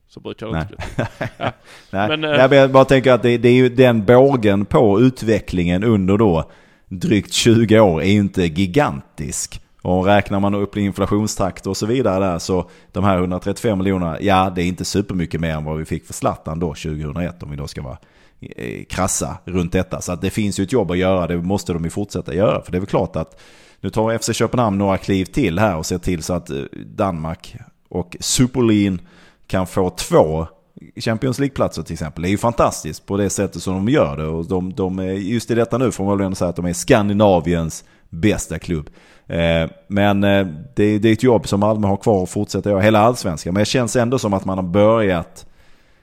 Så brukar det Nej. inte till. Nej, Men, men, eh, jag bara tänker att det, det är ju den bågen på utvecklingen under då drygt 20 år är ju inte gigantisk. Och räknar man upp inflationstakt och så vidare där så de här 135 miljonerna, ja det är inte supermycket mer än vad vi fick för Zlatan då 2001 om vi då ska vara eh, krassa runt detta. Så att det finns ju ett jobb att göra, det måste de ju fortsätta göra. För det är väl klart att nu tar FC Köpenhamn några kliv till här och ser till så att eh, Danmark och Superlin kan få två Champions League-platser till exempel. Det är ju fantastiskt på det sättet som de gör det. Och de, de är, just i detta nu får man väl ändå säga att de är Skandinaviens bästa klubb. Eh, men eh, det, det är ett jobb som Malmö har kvar att fortsätta göra, hela allsvenskan. Men det känns ändå som att man har börjat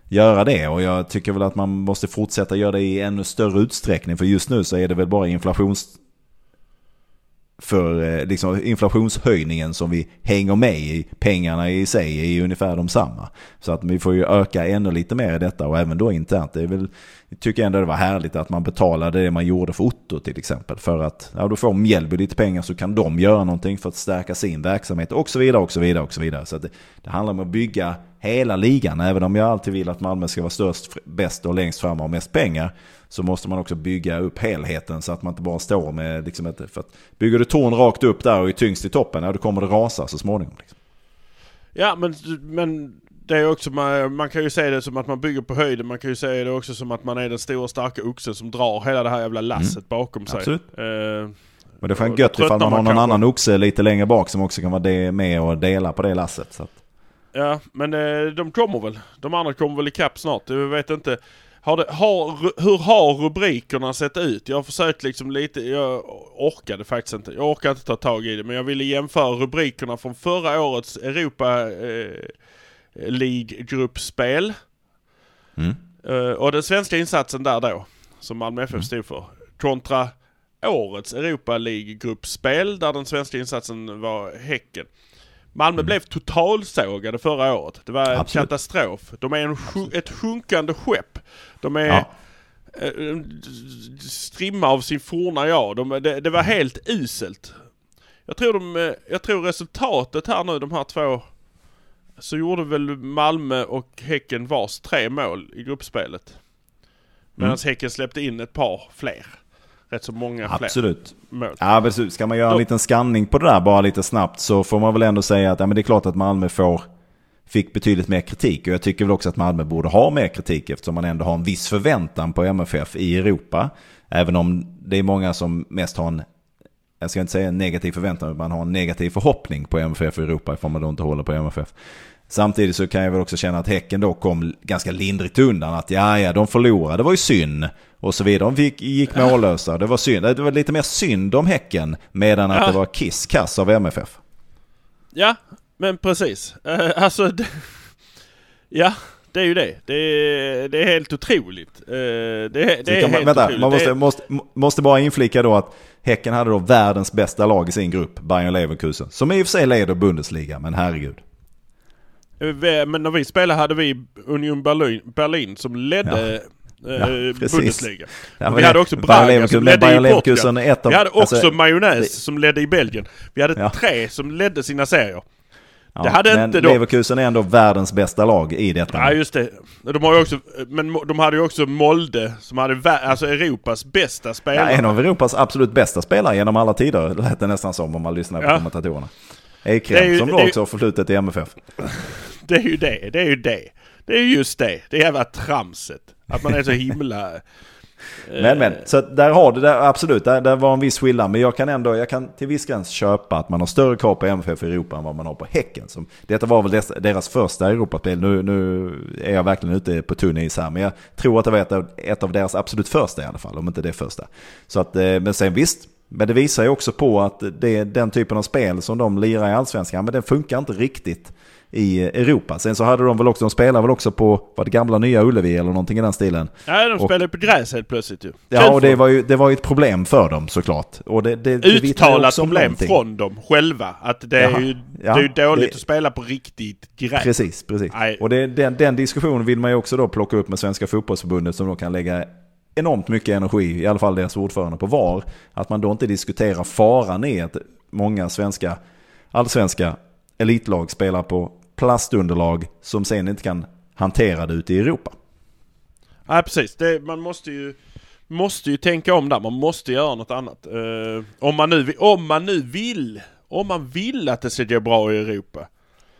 göra det. Och jag tycker väl att man måste fortsätta göra det i ännu större utsträckning. För just nu så är det väl bara inflations för eh, liksom, inflationshöjningen som vi hänger med i. Pengarna i sig är ju ungefär de samma. Så att vi får ju öka ännu lite mer i detta och även då internt. Det är väl, jag tycker ändå det var härligt att man betalade det man gjorde för Otto till exempel. För att ja, då får Mjällby lite pengar så kan de göra någonting för att stärka sin verksamhet och så vidare och så vidare och så vidare. Så att det, det handlar om att bygga hela ligan. Även om jag alltid vill att Malmö ska vara störst, bäst och längst fram och ha mest pengar. Så måste man också bygga upp helheten så att man inte bara står med liksom ett... För att bygger du torn rakt upp där och är tyngst i toppen, ja då kommer det rasa så småningom. Liksom. Ja men, men det är också, man, man kan ju säga det som att man bygger på höjden. Man kan ju säga det också som att man är den stora starka oxen som drar hela det här jävla lasset bakom sig. Absolut. Eh, Men det är fan gött ifall man har någon kanske. annan oxe lite längre bak som också kan vara det med och dela på det lasset. Så att, ja men eh, de kommer väl. De andra kommer väl ikapp snart. Jag vet inte. Har det, har, hur har rubrikerna sett ut? Jag har försökt liksom lite, jag orkade faktiskt inte. Jag orkade inte ta tag i det men jag ville jämföra rubrikerna från förra årets Europa eh, League-gruppspel. mm. Eh, och den svenska insatsen där då, som Malmö FF stod för, kontra årets Europa League-gruppspel där den svenska insatsen var Häcken. Malmö blev totalsågade förra året. Det var en Absolut. katastrof. De är en ett sjunkande skepp. De är Ja. eh, en strimma av sin forna jag. De, det, det var helt uselt. Jag tror, de, eh, jag tror resultatet här nu, de här två, så gjorde väl Malmö och Häcken vars tre mål i gruppspelet. Medan Häcken släppte in ett par fler. Rätt så många fler Absolut. mål. Ja, precis. Ska man göra en Då- liten skanning på det där bara lite snabbt så får man väl ändå säga att ja, men det är klart att Malmö får, fick betydligt mer kritik. Och jag tycker väl också att Malmö borde ha mer kritik eftersom man ändå har en viss förväntan på MFF i Europa. Även om det är många som mest har en, jag ska inte säga en negativ förväntan, men man har en negativ förhoppning på MFF i Europa ifall man då inte håller på MFF. Samtidigt så kan jag väl också känna att Häcken då kom ganska lindrigt undan. Att ja, ja, de förlorade, det var ju synd. Och så vidare. De fick, gick mållösa, det var synd. Det var lite mer synd om Häcken. Medan att Ja. det var kiss-kass av MFF. Ja, men precis. Eh, alltså, det, ja, det är ju det. Det är, det är helt otroligt. Eh, det, det är kan man, helt vänta, otroligt. man måste, är- måste, måste bara inflika då att Häcken hade då världens bästa lag i sin grupp, Bayern Leverkusen. Som i och för sig leder Bundesliga, men herregud. Vi- Men när vi spelade hade vi Union Berlin, Berlin som ledde eh, Ja, precis. Bundesliga. Ja, vi hade också Braga som ledde i Portugal. Ett av- Vi hade också alltså, Majonnäs det- som ledde i Belgien. Vi hade Ja. tre som ledde sina serier. Ja, Det hade men inte de. Leverkusen är ändå världens bästa lag i detta. Ja just det. De har ju också, men de hade ju också Molde som hade alltså Europas bästa Ja, spelare. en av Europas absolut bästa spelare genom alla tider, det lät det nästan som om man lyssnar på Ja. kommentatorerna. Det är Ekrem, som då också har förflutet i MFF. Det är ju det, det är ju det. Det är just det, det jävla tramset. Att man är så himla... Men men, så att där har det där, absolut, där, där var en viss skillnad. Men jag kan ändå, jag kan till viss gräns köpa att man har större krav på MFF i Europa än vad man har på Häcken. Som, detta var väl deras, deras första Europaspel. Nu, nu är jag verkligen ute på tunn is här. Men jag tror att det var ett av, ett av deras absolut första i alla fall, om inte det första. Så att, eh, men sen visst, men det visar ju också på att det, den typen av spel som de lirar i Allsvenskan, men den funkar inte riktigt i Europa. Sen så hade de väl också, de spelar väl också på, vad det gamla nya Ullevi eller någonting i den stilen. Ja, de spelar ju på gräs helt plötsligt ju. Ja, och det var ju, det var ju ett problem för dem såklart. Och det, det, det Uttalat problem någonting. från dem själva. Att det är ju, Ja, det är ju dåligt det- att spela på riktigt gräs. Precis, precis. Nej. Och det, den, den diskussionen vill man ju också då plocka upp med Svenska fotbollsförbundet som då kan lägga enormt mycket energi, i alla fall deras ordförande, på VAR. Att man då inte diskuterar faran i att många svenska, allsvenska elitlag spelar på plastunderlag som sen inte kan hantera det ute i Europa. Nej precis, det, man måste ju, måste ju tänka om där. Man måste göra något annat. Eh, om, man nu, om man nu vill, om man vill att det ska gå bra i Europa.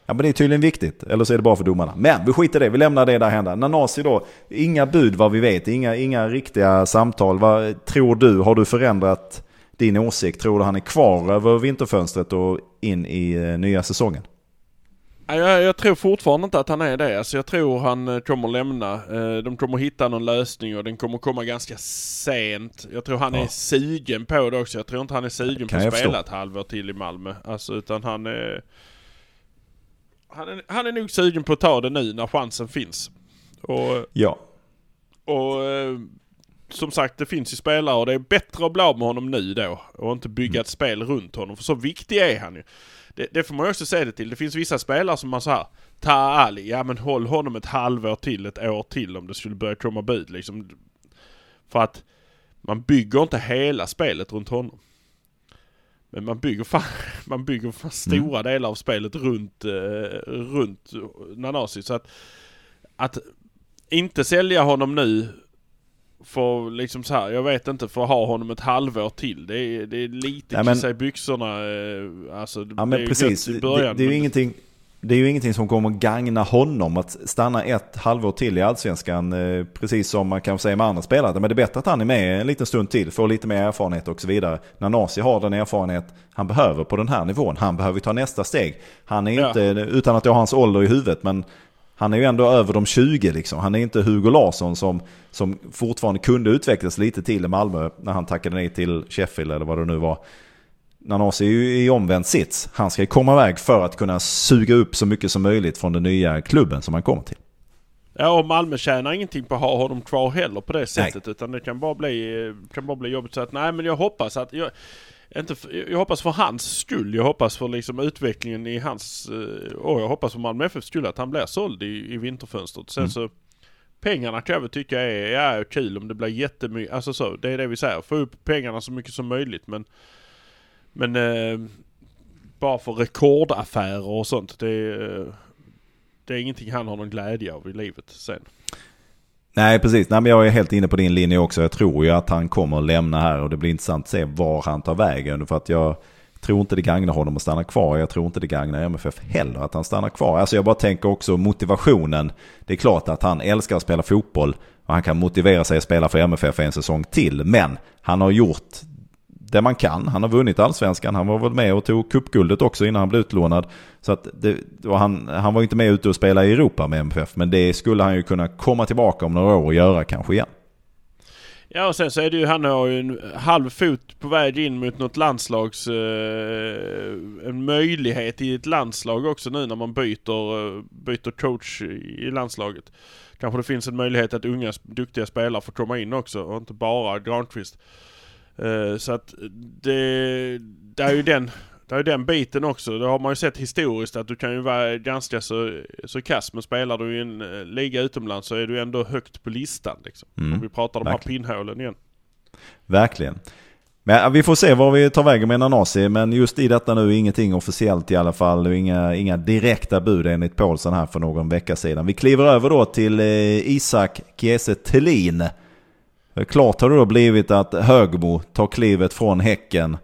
Ja men det är tydligen viktigt, eller så är det bara för domarna. Men vi skiter i det, vi lämnar det där hända. Nanasi då, inga bud vad vi vet, inga, inga riktiga samtal. Vad tror du, har du förändrat din åsikt? Tror du han är kvar över vinterfönstret och in i eh, nya säsongen? Jag, jag tror fortfarande inte att han är det. Alltså jag tror han eh, kommer lämna. Eh, De kommer hitta någon lösning och den kommer komma ganska sent. Jag tror han är Ja. sugen på det också. Jag tror inte han är sugen på att spela ett halvår till i Malmö. Alltså utan han är... Han är, han är nog sugen på att ta det nu när chansen finns. Och, Ja. och eh, som sagt det finns ju spelare och det är bättre att bli av med honom nu då. Och inte bygga ett spel runt honom. För så viktig är han ju. Det, det får man ju också se det till. Det finns vissa spelare som man så här. Ta Ali, ja men håll honom ett halvår till, ett år till om det skulle börja komma bud liksom. För att man bygger inte hela spelet runt honom. Men man bygger fan, man bygger fan stora delar av spelet runt, eh, runt Nanasi. Så att, att inte sälja honom nu för liksom så här, jag vet inte, för att ha honom ett halvår till. Det är, det är lite Ja, men- kissa i byxorna. eh, Alltså, Ja det är men precis, i det, början. det, är ju men- ingenting, det är ju ingenting som kommer gagna honom att stanna ett halvår till i Allsvenskan. eh, Precis som man kan säga med andra spelare. Men det är bättre att han är med en liten stund till, får lite mer erfarenhet och så vidare. Nanasi har den erfarenhet han behöver på den här nivån. Han behöver ta nästa steg. Han är Ja. inte, utan att jag har hans ålder i huvudet, men han är ju ändå över de 20 liksom. Han är inte Hugo Larsson som, som fortfarande kunde utvecklas lite till i Malmö när han tackade nej till Sheffield eller vad det nu var. Nanasi är ju i omvänd sits. Han ska ju komma iväg för att kunna suga upp så mycket som möjligt från den nya klubben som han kommer till. Ja och Malmö tjänar ingenting på att ha honom kvar heller på det sättet. Utan det kan bara bli, kan bara bli jobbigt. Så att nej men jag hoppas att... Jag, inte, för- jag hoppas för hans skull. Jag hoppas för liksom utvecklingen i hans... eh, Och jag hoppas för Malmö FF skull att han blir såld i, i vinterfönstret. Sen Mm. så... Pengarna kan jag väl tycka är, ja, kul om det blir jättemycket. Alltså så, det är det vi säger. Få upp pengarna så mycket som möjligt men... Men... Eh, bara för rekordaffärer och sånt. Det eh, Det är ingenting han har någon glädje av i livet sen. Nej, precis. Nej, men jag är helt inne på din linje också. Jag tror ju att han kommer att lämna här och det blir intressant att se var han tar vägen. För att jag tror inte det gagnar honom att stanna kvar. Jag tror inte det gagnar MFF heller att han stannar kvar. Alltså jag bara tänker också motivationen. Det är klart att han älskar att spela fotboll och han kan motivera sig att spela för MFF en säsong till. Men han har gjort det man kan. Han har vunnit allsvenskan. Han var väl med och tog cupguldet också innan han blev utlånad. Så att det, och han, han var inte med ute och spela i Europa med MFF. Men det skulle han ju kunna komma tillbaka om några år och göra kanske igen. Ja och sen så är det ju, han har ju en halv fot på väg in mot något landslags... Eh, en möjlighet i ett landslag också nu när man byter, eh, byter coach i i landslaget. Kanske det finns en möjlighet att unga duktiga spelare får komma in också och inte bara Granqvist. Eh, så att det, det är ju den, det är ju den biten också. Det har man ju sett historiskt att du kan ju vara ganska så, så kass men spelar du i en eh, liga utomlands så är du ändå högt på listan liksom. Mm, Om vi pratar om de här pinnhålen igen. Verkligen. Men vi får se var vi tar vägen med Nanasi. Men just i detta nu ingenting officiellt i alla fall. och Inga, inga direkta bud enligt Paulsen här för någon vecka sedan. Vi kliver över då till eh, Isak Kiese Thelin. Eh, Klart har det då blivit att Högmo tar klivet från Häcken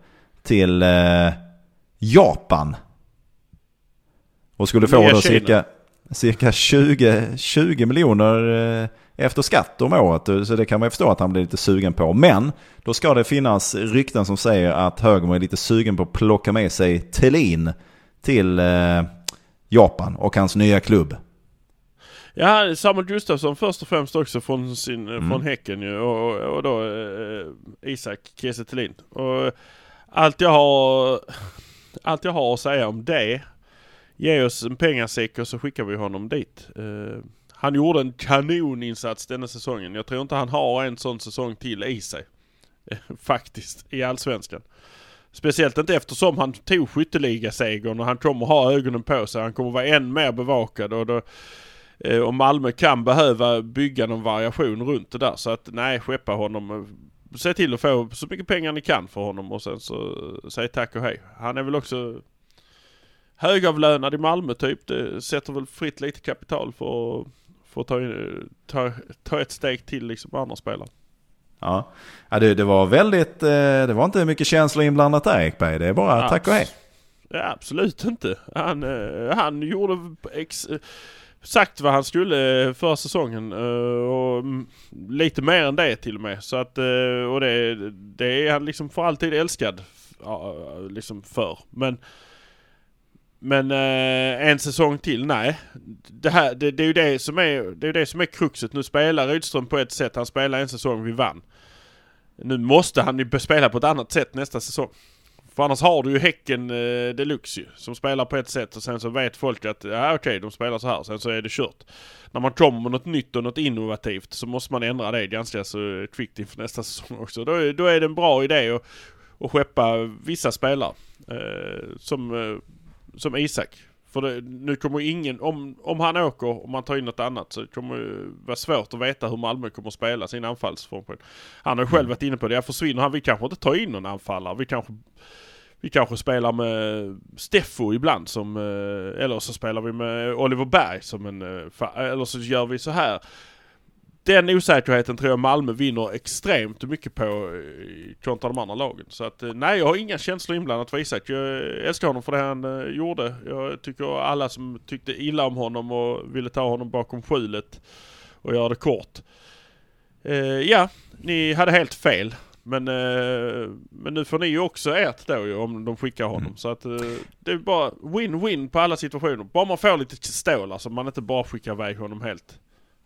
till eh, Japan. Och skulle få då cirka, cirka 20, 20 miljoner eh, efter skatt om året. Så det kan man ju förstå att han blir lite sugen på. Men då ska det finnas rykten som säger att Högmo är lite sugen på att plocka med sig Thelin till eh, Japan och hans nya klubb. Ja, Samuel Gustafsson först och främst också från, sin, mm. från Häcken ju och, och då eh, Isak Kiese. Och allt jag har allt jag har att säga om det Ge oss en pengasäck och så skickar vi honom dit. Uh, han gjorde en kanoninsats denna säsongen. Jag tror inte han har en sån säsong till i sig. Faktiskt, i Allsvenskan. Speciellt inte eftersom han tog skytteligasegern och han kommer ha ögonen på sig. Han kommer vara än mer bevakad och då eh, och Malmö kan behöva bygga någon variation runt det där. Så att nej, skeppa honom. Se till att få så mycket pengar ni kan för honom och sen så säg tack och hej. Han är väl också högavlönad i Malmö typ. Det sätter väl fritt lite kapital för att, för att ta, ta, ta ett steg till liksom andra spelare. Ja, ja det, det var väldigt, eh, det var inte mycket känslor inblandat där Ekberg. Det är bara ja, tack och hej. Ja, absolut inte. Han, eh, han gjorde ex, sagt vad han skulle eh, för säsongen eh, och lite mer än det till och med. Så att, eh, och det, det är han liksom för alltid älskad liksom för. Men men en säsong till, nej. Det, här, det, det, är ju det som är, det är det som är kruxet. Nu spelar Rydström på ett sätt. Han spelar en säsong vi vann. Nu måste han ju spela på ett annat sätt nästa säsong. För annars har du ju Häcken eh, Deluxe ju, som spelar på ett sätt och sen så vet folk att ja okej okay, de spelar så här. Sen så är det kört. När man kommer med något nytt och något innovativt så måste man ändra det ganska så kvickt inför nästa säsong också. Då, är, då är det en bra idé att, att skeppa vissa spelare. Eh, som eh, som Isak. För det, nu kommer ingen, om, om han åker och man tar in något annat så kommer det vara svårt att veta hur Malmö kommer att spela sin anfallsformation. Han har själv mm. varit inne på det, jag försvinner han, vi kanske inte tar in någon anfallare. Vi kanske, vi kanske spelar med Steffo ibland som, eh, eller så spelar vi med Oliver Berg som en, eh, eller så gör vi så här den osäkerheten tror jag Malmö vinner extremt mycket på eh, kontra de andra lagen. Så att eh, nej, jag har inga känslor inblandat för Isak. Jag älskar honom för det han uh, gjorde. Jag tycker alla som tyckte illa om honom och ville ta honom bakom skjulet och göra det kort. Uh, ja, ni hade helt fel. Men, uh, men nu får ni ju också ert då ju om de skickar honom. Mm. Så att det är bara win-win på alla situationer. Bara man får lite stål alltså. Man inte bara skickar iväg honom helt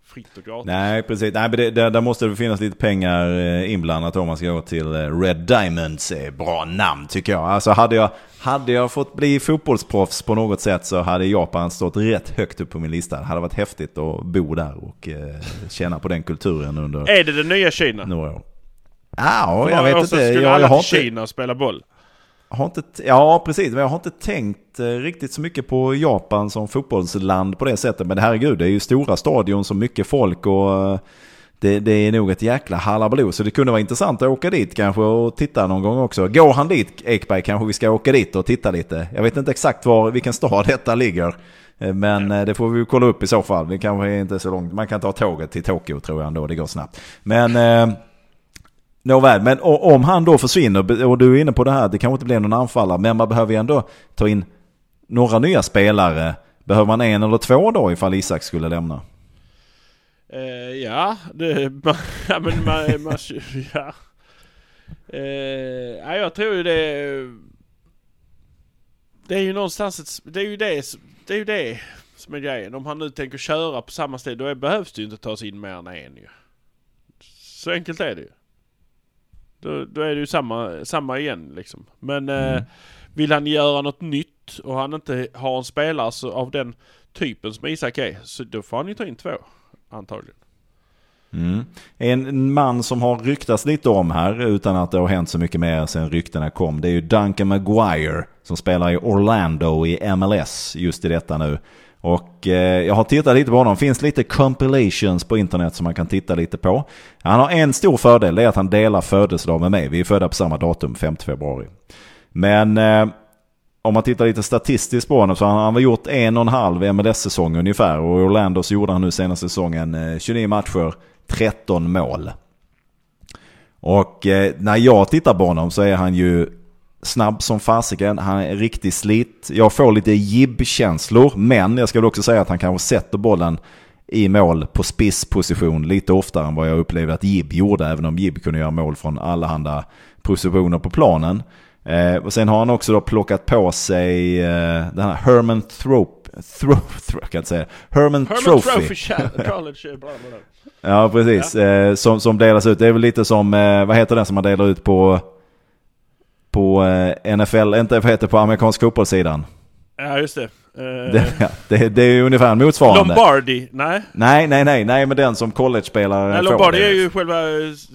fritt och gratis. Nej, precis. Nej, men det, där, där måste det finnas lite pengar eh, inblandat om man ska gå till eh, Red Diamonds. Bra namn tycker jag. Alltså hade jag, hade jag fått bli fotbollsproffs på något sätt så hade Japan stått rätt högt upp på min lista. Det hade varit häftigt att bo där och eh, känna på den kulturen under Är det det nya Kina? Några år. Ja, jag vet inte. Skulle jag, alla jag har till Kina och spela boll? Har inte, ja, precis. Men jag har inte tänkt eh, riktigt så mycket på Japan som fotbollsland på det sättet. Men herregud, det är ju stora stadion så mycket folk och eh, det, det är nog ett jäkla halabaloo. Så det kunde vara intressant att åka dit kanske och titta någon gång också. Går han dit, Ekberg, kanske vi ska åka dit och titta lite. Jag vet inte exakt var, vilken stad detta ligger. Eh, men det får vi kolla upp i så fall. Det kanske är inte så långt. Man kan ta tåget till Tokyo tror jag ändå, det går snabbt. Men... Nåväl, men om han då försvinner, och du är inne på det här, det kanske inte blir någon anfallare, men man behöver ju ändå ta in några nya spelare. Behöver man en eller två då ifall Isak skulle lämna? Eh, ja, det, man, ja men man, man ja. Eh, ja, jag tror ju det, det är ju någonstans ett, det är ju det, det är ju det som är grejen. Om han nu tänker köra på samma ställe, då behövs det ju inte tas in mer än en ju. Så enkelt är det ju. Då, då är det ju samma, samma igen liksom. Men eh, mm. eh, vill han göra något nytt och han inte har en spelare så, av den typen som Isak är, så då får han ju ta in två. Antagligen. Mm. En man som har ryktats lite om här utan att det har hänt så mycket mer sen ryktena kom. Det är ju Duncan Maguire som spelar i Orlando i MLS just i detta nu. Och eh, jag har tittat lite på honom. Det finns lite compilations på internet som man kan titta lite på. Han har en stor fördel, det är att han delar födelsedag med mig. Vi är födda på samma datum, 5 februari. Men eh, om man tittar lite statistiskt på honom så har han väl gjort en och en halv MLS-säsong ungefär. Och i Orlando så gjorde han nu senaste säsongen eh, 29 matcher, 13 mål. Och eh, när jag tittar på honom så är han ju snabb som fasiken, han är riktigt slit. Jag får lite jibb-känslor, men jag skulle också säga att han kanske sätter bollen i mål på spissposition lite oftare än vad jag upplevde att Jib gjorde, även om Jib kunde göra mål från allehanda positioner på planen. Eh, och sen har han också då plockat på sig eh, den här Herman Thrope, Thrope, Thrope kan inte säga, Herman, Herman Trophy. Trophy Cha- College, bla bla bla. Ja, precis. Eh, som, som delas ut. Det är väl lite som, eh, vad heter den som man delar ut på, på eh, NFL, inte vad heter det på amerikansk fotbollssidan? Ja, just det. Eh, Det, ja, det, det är ju ungefär motsvarande. Lombardi, nej. Nej, nej, nej, nej, men den som college-spelare nej får Lombardi det. är ju själva...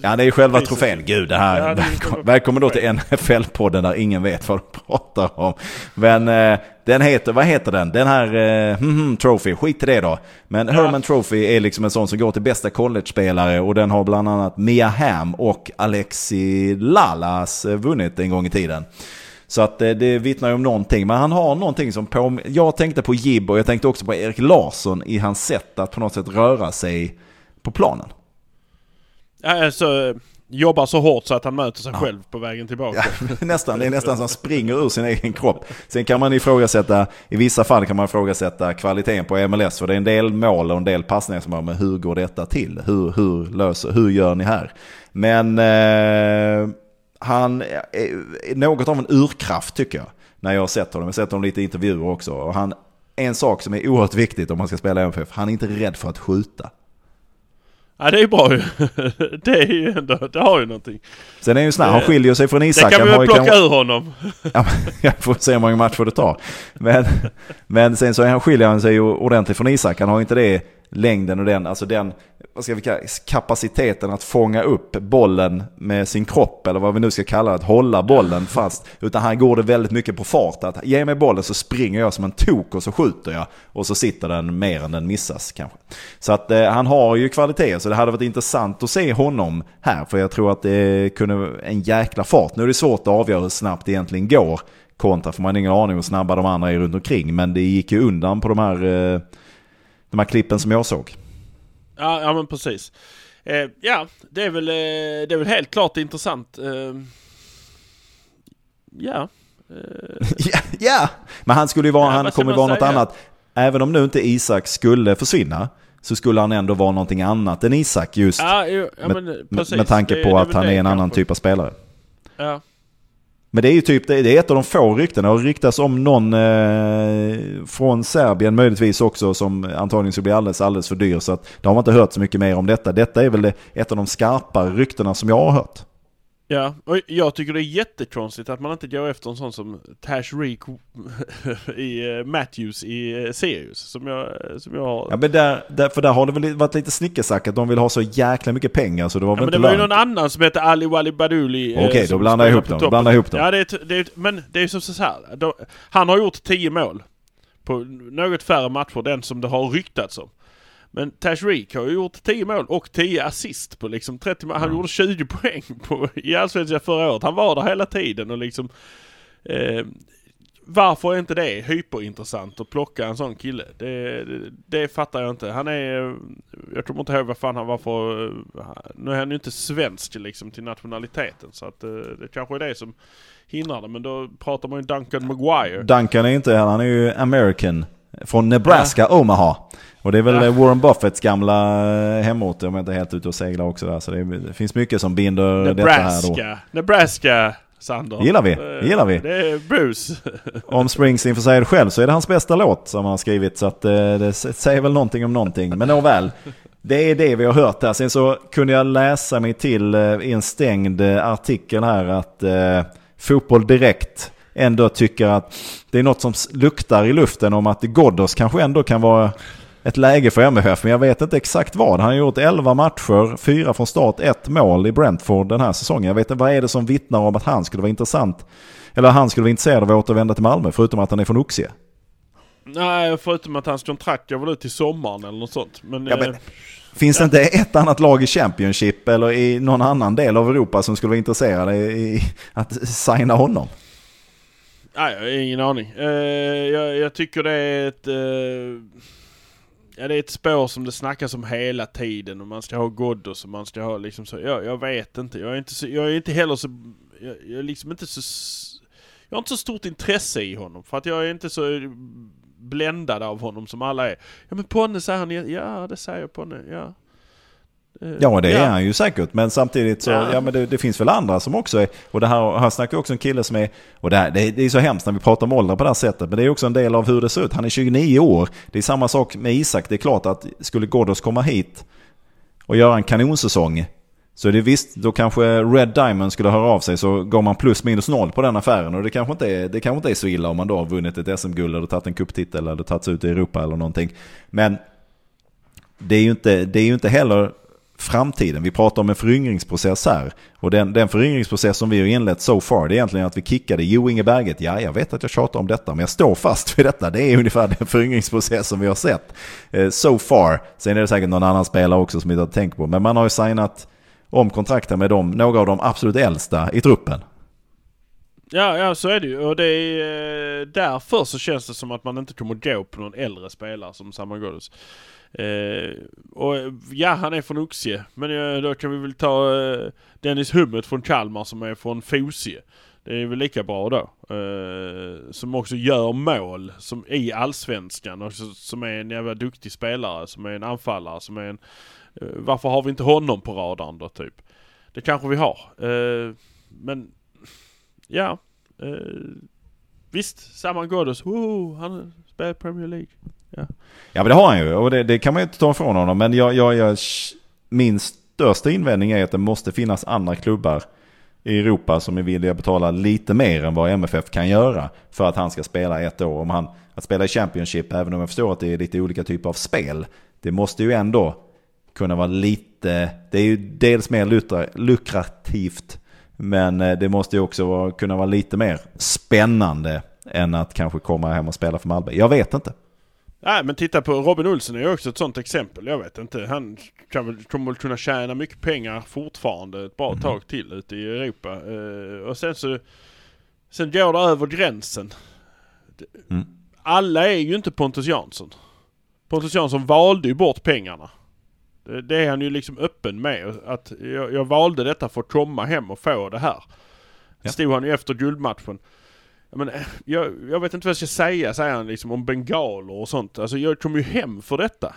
Ja, det är ju själva priset. trofén. Gud, det här. Ja, det välkommen, välkommen då till. NFL-podden där ingen vet vad de pratar om. Men eh, den heter, vad heter den? Den här eh, hmm, hmm, Trophy, skit i det då. Men Herman Trophy är liksom en sån som går till bästa college-spelare och den har bland annat Mia Hamm och Alexi Lalas eh, vunnit en gång i tiden. Så att eh, det vittnar ju om någonting. Men han har någonting som på... Jag tänkte på Jib och jag tänkte också på Erik Larsson i hans sätt att på något sätt röra sig på planen. Ja, Alltså, jobbar så hårt så att han möter sig själv på vägen tillbaka. Ja, nästan, det är nästan som han springer ur sin egen kropp. Sen kan man ifrågasätta, i vissa fall kan man ifrågasätta kvaliteten på MLS. För det är en del mål och en del passningar som bara, men hur går detta till? Hur, hur, löser, hur gör ni här? Men eh, han är något av en urkraft tycker jag. När jag har sett honom. Jag har sett honom lite i intervjuer också. Och han, en sak som är oerhört viktigt om man ska spela i MFF, han är inte rädd för att skjuta. Ja, det är bra ju. Det är ju ändå, det har ju någonting. Sen är ju snabb, han skiljer sig från Det Isak. kan Han vi väl ju plocka kanske- ur honom. Ja, jag får se hur många matcher det tar. Men, men sen så är han, skiljer han sig ju ordentligt från Isak. Han har ju inte det längden och den, alltså den vad ska vi kalla, kapaciteten att fånga upp bollen med sin kropp eller vad vi nu ska kalla det, att hålla bollen fast. Utan han går det väldigt mycket på fart. Att ge mig bollen så springer jag som en tok och så skjuter jag. Och så sitter den mer än den missas kanske. Så att eh, han har ju kvaliteter så det hade varit intressant att se honom här. För jag tror att det kunde en jäkla fart. Nu är det svårt att avgöra hur snabbt det egentligen går. Kontra för man har ingen aning hur snabba de andra är runt omkring. Men det gick ju undan på de här, eh, de här klippen som jag såg. Ja, ja men precis. Eh, ja, det är, väl, eh, det är väl helt klart intressant. Eh, ja. Eh, Ja, ja, men han skulle ju vara, Ja, han kommer vara något säga? annat. Även om nu inte Isak skulle försvinna så skulle han ändå vara någonting annat än Isak just ja, ja, med, men med, precis. med tanke på det att han är en annan kanske. typ av spelare. Ja. Men det är ju typ, det är ett av de få ryktena. Och ryktas om någon eh, från Serbien möjligtvis också som antagligen skulle bli alldeles, alldeles för dyr. Så att det har man inte hört så mycket mer om detta. Detta är väl det, ett av de skarpare ryktena som jag har hört. Ja, och jag tycker det är jättekonstigt att man inte går efter en sån som Tash Reek i eh, Matthews i eh, Sirius. Som jag, som jag har. Ja, men där, där, för där har det väl varit lite snickersnack att de vill ha så jäkla mycket pengar så det var Ja, väl men det inte var ju lönt. någon annan som hette Ali Wali Baduli. eh, Okej, då blandar jag ihop dem. Blandar ihop dem. Ja, det är, det är, men det är ju som så här. De, han har gjort 10 mål. På något färre matcher än som det har ryktats om. Men Tash Reek har ju gjort 10 mål och 10 assist på liksom 30 mål. Han gjorde 20 poäng på, i Allsvenskan förra året. Han var där hela tiden och liksom... Eh, varför är inte det hyperintressant att plocka en sån kille? Det, det, det fattar jag inte. Han är... Jag kommer inte ihåg vad fan han var för... Nu är han ju inte svensk liksom till nationaliteten så att eh, det kanske är det som hindrar det. Men då pratar man ju Duncan Maguire. Duncan är inte, han är ju American. Från Nebraska, Omaha. Och det är väl Ja. Warren Buffetts gamla eh, hemort om jag inte är helt ute och seglar också där. Så det, är, det finns mycket som binder detta här då. Nebraska. Nebraska, Sander. Gillar vi, Eh, gillar vi. Det är Bruce. Om Springsteen får säga det själv så är det hans bästa låt som han har skrivit. Så att, eh, det säger väl någonting om någonting. Men nåväl, det är det vi har hört här. Sen så kunde jag läsa mig till i en stängd artikel här att eh, Fotboll Direkt ändå tycker att det är något som luktar i luften om att Ghoddos kanske ändå kan vara ett läge för MFF. Men jag vet inte exakt vad. Han har gjort 11 matcher, 4 från start, ett mål i Brentford den här säsongen. Jag vet inte vad är det som vittnar om att han skulle vara intressant. Eller han skulle vara intresserad av att återvända till Malmö, förutom att han är från Oxie. Nej, förutom att hans kontrakt går väl ut till sommaren eller något sånt. Men, Ja, men- eh, Finns det inte ett annat lag i Championship eller i någon annan del av Europa som skulle vara intresserade i att signa honom? Nej, jag har ingen aning. Eh, jag, jag tycker det är ett... eh, ja, det är ett spår som det snackas om hela tiden. Och man ska ha Ghoddos och man ska ha liksom så... Jag, jag vet inte. Jag är inte, så, jag är inte heller så... Jag, jag är liksom inte så... jag har inte så stort intresse i honom för att jag är inte så bländad av honom som alla är. Ja men Ponne säger han, ja det säger Ponne, ja. Eh, Ja det är han ju säkert. Men samtidigt så, ja, Ja. men det, det finns väl andra som också är, och det här, här snackar också en kille som är, och det, här, det, det är så hemskt när vi pratar om ålder på det här sättet, men det är också en del av hur det ser ut. Han är 29 år. Det är samma sak med Isak. Det är klart att skulle Ghoddos komma hit och göra en kanonsäsong, så är det visst, då kanske Red Diamond skulle höra av sig så går man plus minus noll på den affären. Och det kanske inte är, det kanske inte är så illa om man då har vunnit ett SM-guld eller tagit en cuptitel eller tagits ut i Europa eller någonting. Men det är ju inte, det är ju inte heller framtiden. Vi pratar om en föryngringsprocess här. Och den, den föryngringsprocess som vi har inlett so far, det är egentligen att vi kickade Jo Inge Berget. Ja, jag vet att jag tjatar om detta, men jag står fast vid detta. Det är ungefär den föryngringsprocess som vi har sett eh, so far. Sen är det säkert någon annan spelare också som vi inte har tänkt på. Men man har ju signat om kontrakten med dem, några av de absolut äldsta i truppen. Ja, ja så är det ju. Och det är eh, därför så känns det som att man inte kommer gå på någon äldre spelare som Saman Ghoddos. Eh, och ja, han är från Oxie. Men eh, då kan vi väl ta eh, Dennis Hummet från Kalmar som är från Fosie. Det är väl lika bra då. Eh, som också gör mål som i Allsvenskan och som är en jävla duktig spelare, som är en anfallare, som är en... Eh, varför har vi inte honom på radarn då typ? Det kanske vi har. Eh, men ja. Eh, visst, Saman Ghoddos, woho, han spelar i Premier League. Ja men det har han ju och det, det kan man ju inte ta ifrån honom. Men jag, jag, jag, min största invändning är att det måste finnas andra klubbar i Europa som är villiga att betala lite mer än vad MFF kan göra för att han ska spela ett år. Om han, att spela i Championship, även om jag förstår att det är lite olika typer av spel, det måste ju ändå kunna vara lite, det är ju dels mer lukrativt, men eh, det måste ju också kunna vara lite mer spännande än att kanske komma hem och spela för Malmö. Jag vet inte. Nej men titta på Robin Olsen är ju också ett sånt exempel. Jag vet inte. Han kan väl, kommer väl kunna tjäna mycket pengar fortfarande ett bra tag till ute i Europa. Eh, och sen så... Sen går det över gränsen. Mm. Alla är ju inte Pontus Jansson. Pontus Jansson valde ju bort pengarna. Det, det är han ju liksom öppen med. Att jag, jag valde detta för att komma hem och få det här. Ja. Stod han ju efter guldmatchen. Men, eh, jag, jag vet inte vad jag ska säga, säger han liksom om bengaler och sånt. Alltså jag kom ju hem för detta.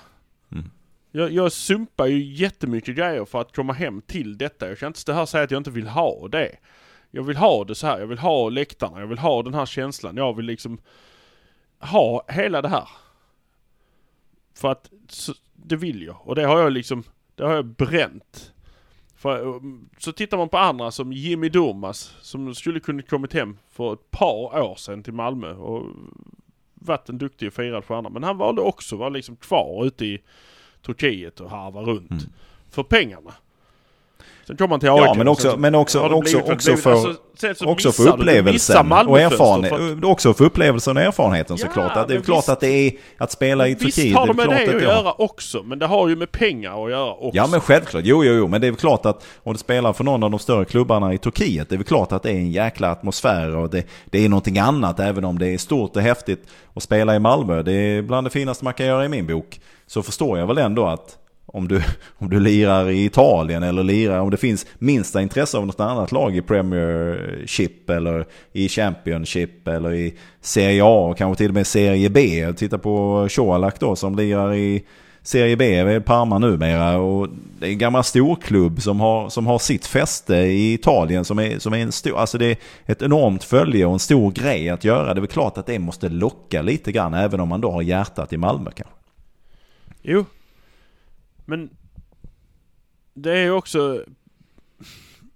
Mm. Jag, jag sumpar ju jättemycket grejer för att komma hem till detta. Jag kan inte stå här och säga att jag inte vill ha det. Jag vill ha det så här. jag vill ha läktarna, jag vill ha den här känslan. Jag vill liksom ha hela det här. För att så, det vill jag. Och det har jag liksom, det har jag bränt. För, så tittar man på andra som Jimmy Durmaz som skulle kunna kommit hem för ett par år sedan till Malmö och varit en duktig och firad stjärna. Men han valde också att vara liksom kvar ute i Turkiet och harva runt. Mm. För pengarna. Sen kommer han till AIK. Ja, men också, men också, det också, blivit- också blivit- för, alltså, också för upplevelsen och Malmöfönster för att- erfarenhet. Också för upplevelsen och erfarenheten Ja, såklart. Att det är men klart visst. att det är att spela i Visst Turkiet. har det det med klart det att göra också, men det har ju med pengar att göra också. Ja men självklart, jo jo jo, men det är väl klart att om du spelar för någon av de större klubbarna i Turkiet, det är väl klart att det är en jäkla atmosfär och det, det är någonting annat även om det är stort och häftigt att spela i Malmö. Det är bland det finaste man kan göra i min bok. Så förstår jag väl ändå att om du, om du lirar i Italien eller lirar, om det finns minsta intresse av något annat lag i Premiership eller i Championship eller i Serie A och kanske till och med Serie B. Titta på Colak då som lirar i Serie B Parma numera och det är en gammal storklubb som har, som har sitt fäste i Italien som är, som är en stor, alltså det är ett enormt följe och en stor grej att göra. Det är väl klart att det måste locka lite grann även om man då har hjärtat i Malmö kanske. Jo. Men det är ju också...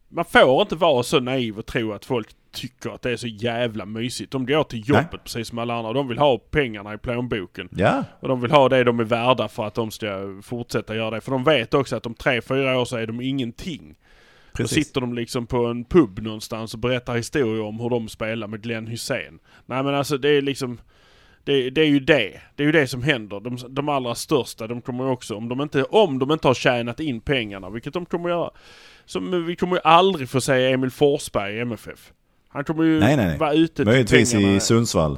Man får inte vara så naiv och tro att folk tycker att det är så jävla mysigt. De går till jobbet Nej. precis som alla andra. De vill ha pengarna i plånboken. Ja, Och de vill ha det de är värda för att de ska fortsätta göra det. För de vet också att om tre, fyra år så är de ingenting. Då precis. sitter de liksom på en pub någonstans och berättar historier om hur de spelar med Glenn Hussein. Nej men alltså det är liksom... Det, det är ju det. Det är ju det som händer. De, de allra största, de kommer ju också, om de, inte, om de inte har tjänat in pengarna, vilket de kommer göra. Som, vi kommer ju aldrig få se Emil Forsberg i MFF. Han kommer ju Nej, nej, nej. vara ute till Möjligtvis pengarna. i Sundsvall.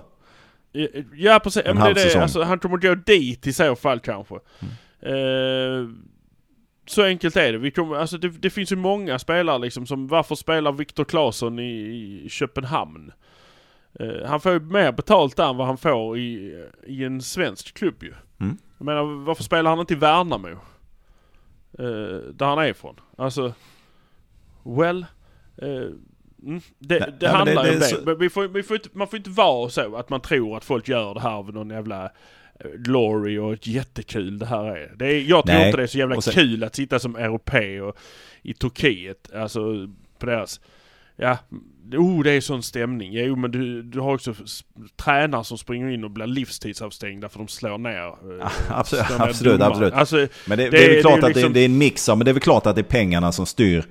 Ja precis, ja, En det är halv det. säsong. Alltså, han kommer gå dit i så fall kanske. Eh, så enkelt är det. Vi kommer, alltså, det. Det finns ju många spelare liksom som, varför spelar Viktor Claesson i, i Köpenhamn? Eh, han får ju mer betalt där än vad han får i, i en svensk klubb ju. Mm. Jag menar varför spelar han inte i Värnamo? Eh, där han är ifrån. Alltså, well. Eh, mm, det Nej, det nej, handlar det- ju om det så- Men vi får, vi får inte, man får inte vara så att man tror att folk gör det här av någon jävla glory och jättekul det här är. Det är jag tror Nej, inte det är så jävla sen- kul att sitta som europé och i Turkiet. Alltså på deras... Ja, oh det är sån stämning. Jo men du, du har också tränare som springer in och blir livstidsavstängda för de slår ner. eh, absolut, slår ner absolut, absolut. Alltså, Men det, det, Det- är väl klart det är att det, liksom- det är en mix av, men det är väl klart att det är pengarna som styr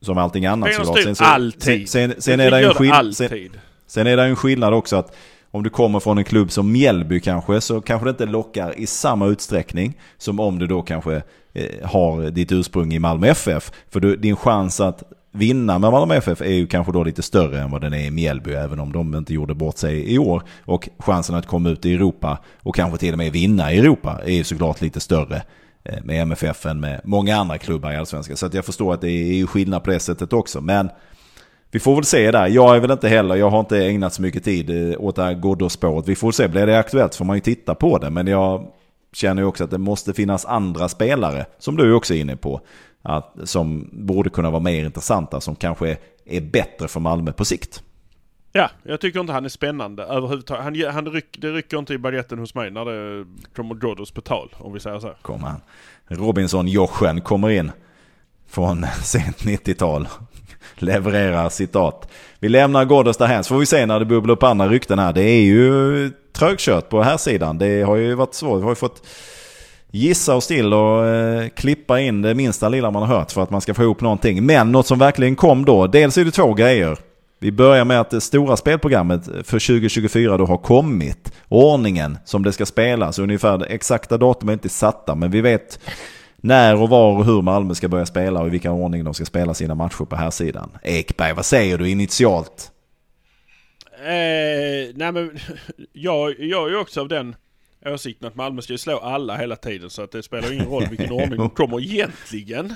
som allting annat pengarna styr alltid. Sen, sen, sen, Det är det en skill- sen, sen är det en skillnad också att om du kommer från en klubb som Mjällby kanske så kanske det inte lockar i samma utsträckning som om du då kanske eh, har ditt ursprung i Malmö FF. För du, din chans att vinna med Malmö FF är ju kanske då lite större än vad den är i Mjällby även om de inte gjorde bort sig i år. Och chansen att komma ut i Europa och kanske till och med vinna i Europa är ju såklart lite större eh, med MFF än med många andra klubbar i Allsvenskan. Så att jag förstår att det är skillnad på det sättet också. Men vi får väl se där. Jag är väl inte heller, jag har inte ägnat så mycket tid eh, åt det här Ghoddos-spåret. Vi får se, blir det aktuellt får man ju titta på det. Men jag känner ju också att det måste finnas andra spelare, som du också är inne på, att, som borde kunna vara mer intressanta, som kanske är, bättre för Malmö på sikt. Ja, jag tycker inte han är spännande överhuvudtaget. Han, han ryck, det rycker inte i baljetten hos mig när det kommer Ghoddos på tal, om vi säger så. Kommer han. Robinson-Joschen kommer in från sent 90-tal. Levererar citat. Vi lämnar Ghoddos därhän så får vi se när det bubblar upp andra rykten här. Det är ju trögkört på här sidan. Det har ju varit svårt. Vi har ju fått gissa oss till och eh, klippa in det minsta lilla man har hört för att man ska få ihop någonting. Men något som verkligen kom då. Dels är det två grejer. Vi börjar med att det stora spelprogrammet för 2024 då har kommit. Ordningen som det ska spelas. Ungefär det exakta datum är inte satta men vi vet när och var och hur Malmö ska börja spela och i vilken ordning de ska spela sina matcher på här sidan. Ekberg, vad säger du initialt? Eh, nej men, jag, jag är ju också av den åsikten att Malmö ska ju slå alla hela tiden så att det spelar ingen roll vilken ordning de kommer egentligen.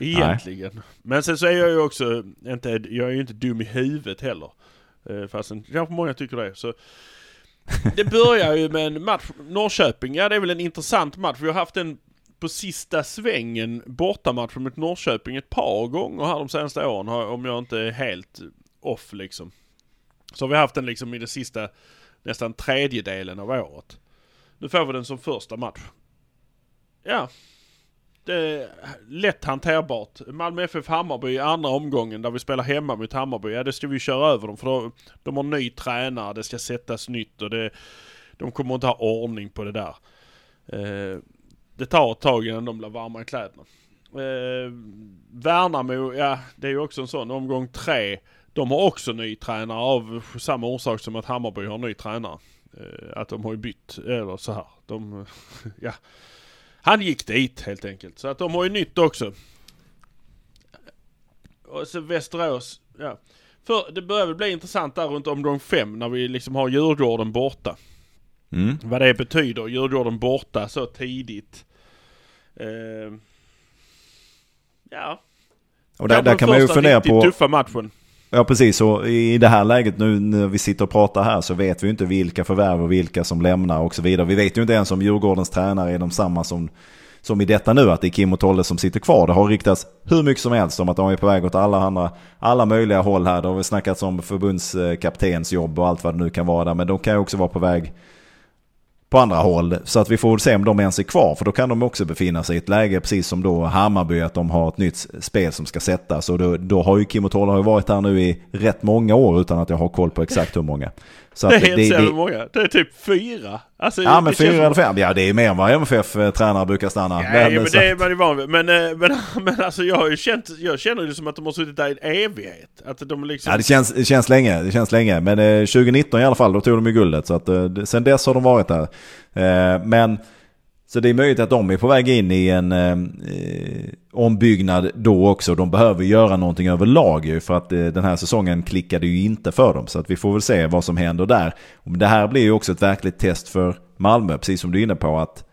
Egentligen. Men sen så är jag ju också inte, jag är ju inte dum i huvudet heller. Eh, fastän kanske många tycker det. Så det börjar ju med en match, Norrköping, ja det är väl en intressant match. Vi har haft en på sista svängen bortamatch mot Norrköping ett par gånger här de senaste åren om jag inte är helt off liksom. Så har vi haft den liksom i det sista nästan tredjedelen av året. Nu får vi den som första match. Ja. Det är lätt hanterbart. Malmö FF Hammarby i andra omgången där vi spelar hemma mot Hammarby. Ja det ska vi köra över dem för då, de har ny tränare, det ska sättas nytt och det, de kommer inte ha ordning på det där. Eh, det tar ett tag innan de blir varma i kläderna. Eh, Värnamo, ja det är ju också en sån omgång tre. De har också ny tränare av samma orsak som att Hammarby har ny tränare. Eh, att de har ju bytt, eller så här. De, ja. Han gick dit helt enkelt. Så att de har ju nytt också. Och så Västerås, ja. För det börjar väl bli intressant där runt omgång fem när vi liksom har Djurgården borta. Mm. Vad det betyder, Djurgården borta så tidigt. Eh, ja. Och där, där kan man ju fundera på... tuffa matchen. Ja precis, och i det här läget nu när vi sitter och pratar här så vet vi ju inte vilka förvärv och vilka som lämnar och så vidare. Vi vet ju inte ens om Djurgårdens tränare är de samma som, som i detta nu, att det är Kim och Tolle som sitter kvar. Det har riktats hur mycket som helst om att de är på väg åt alla, andra, alla möjliga håll här. Det har väl snackats om förbundskaptens jobb och allt vad det nu kan vara där, men de kan ju också vara på väg på andra håll. Så att vi får se om de ens är kvar. För då kan de också befinna sig i ett läge precis som då Hammarby att de har ett nytt spel som ska sättas. Och då, då har ju Kim och Tolle har varit här nu i rätt många år utan att jag har koll på exakt hur många. Så Det är inte så jävla många. Det är typ fyra. Alltså, Ja men det fyra eller fem, ja det är mer än vad MFF-tränare brukar stanna. Nej men, så- det är man ju van vid. Men, eh, men, men alltså jag har ju känt, jag känner det som att de har suttit där i en evighet. Att de liksom... Ja det känns, det känns länge, det känns länge. Men eh, 2019 i alla fall, då tog de ju guldet. Så att eh, det- sen dess har de varit där. Eh, men så det är möjligt att de är på väg in i en eh, eh, ombyggnad då också. De behöver göra någonting överlag ju för att eh, den här säsongen klickade ju inte för dem. Så att vi får väl se vad som händer där. Det här blir ju också ett verkligt test för Malmö, precis som du är inne på att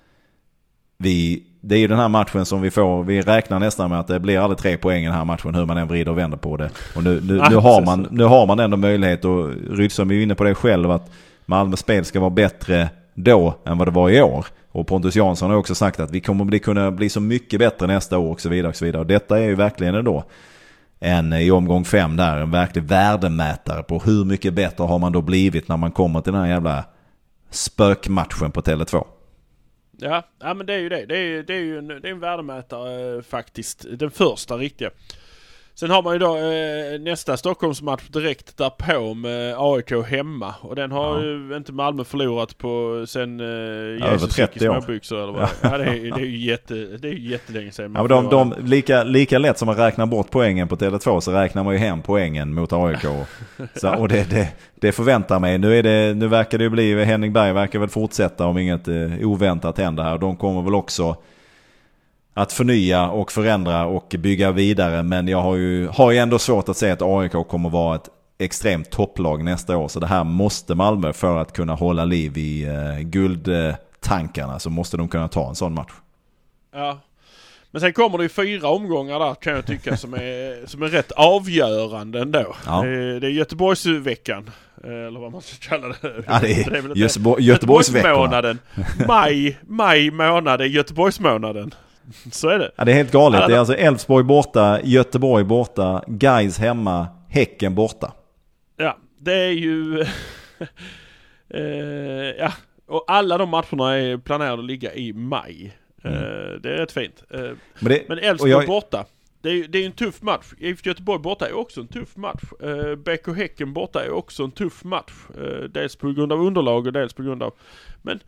vi det är ju den här matchen som vi får, vi räknar nästan med att det blir aldrig tre poäng i den här matchen hur man än vrider och vänder på det. Och nu, nu, nu, har, man, nu har man ändå möjlighet och Rydström är ju inne på det själv att Malmö spel ska vara bättre då än vad det var i år. Och Pontus Jansson har också sagt att vi kommer bli, kunna bli så mycket bättre nästa år och så vidare. Och så vidare. Och detta är ju verkligen ändå en eh, i omgång fem där, en verklig värdemätare på hur mycket bättre har man då blivit när man kommer till den här jävla spökmatchen på Tele2. Ja, ja men det är ju det. Det är, det är ju en, det är en värdemätare eh, faktiskt. Den första riktiga. Sen har man ju då eh, nästa Stockholmsmatch direkt därpå med AIK hemma. Och den har Ja. ju inte Malmö förlorat på sen eh, Jesus gick 30 i år. småbyxor eller vad ja. det, är, det är ju jätte, det är jättelänge sedan Ja, men de, de, lika, lika lätt som man räknar bort poängen på Tele2 så räknar man ju hem poängen mot AIK. Så, och det, det, det förväntar mig. Nu, är det, nu verkar det ju bli, Henning Berg verkar väl fortsätta om inget eh, oväntat händer här. De kommer väl också att förnya och förändra och bygga vidare. Men jag har ju, har ju ändå svårt att säga att AIK kommer vara ett extremt topplag nästa år. Så det här måste Malmö för att kunna hålla liv i eh, guldtankarna så måste de kunna ta en sån match. Ja. Men sen kommer det ju fyra omgångar där kan jag tycka som är, som är rätt avgörande ändå. Ja. Det, är, Göteborgsveckan. eh, Eller vad man ska kalla det. Ja, det är väl inte- Göteborg, Göteborgsveckorna. Göteborgsmånaden. Maj, maj månad är Göteborgsmånaden. Så är det. Ja, det är helt galet. Det är alltså Elfsborg borta, Göteborg borta, Gais hemma, Häcken borta. Ja, det är ju... eh, ja, och alla de matcherna är planerade att ligga i maj. Eh, det är rätt fint. Eh, Men, det, men Elfsborg jag- borta. Det är det är en tuff match. IFK Göteborg borta är också en tuff match. Eh, BK Häcken borta är också en tuff match. Eh, dels på grund av underlag och dels på grund av... Men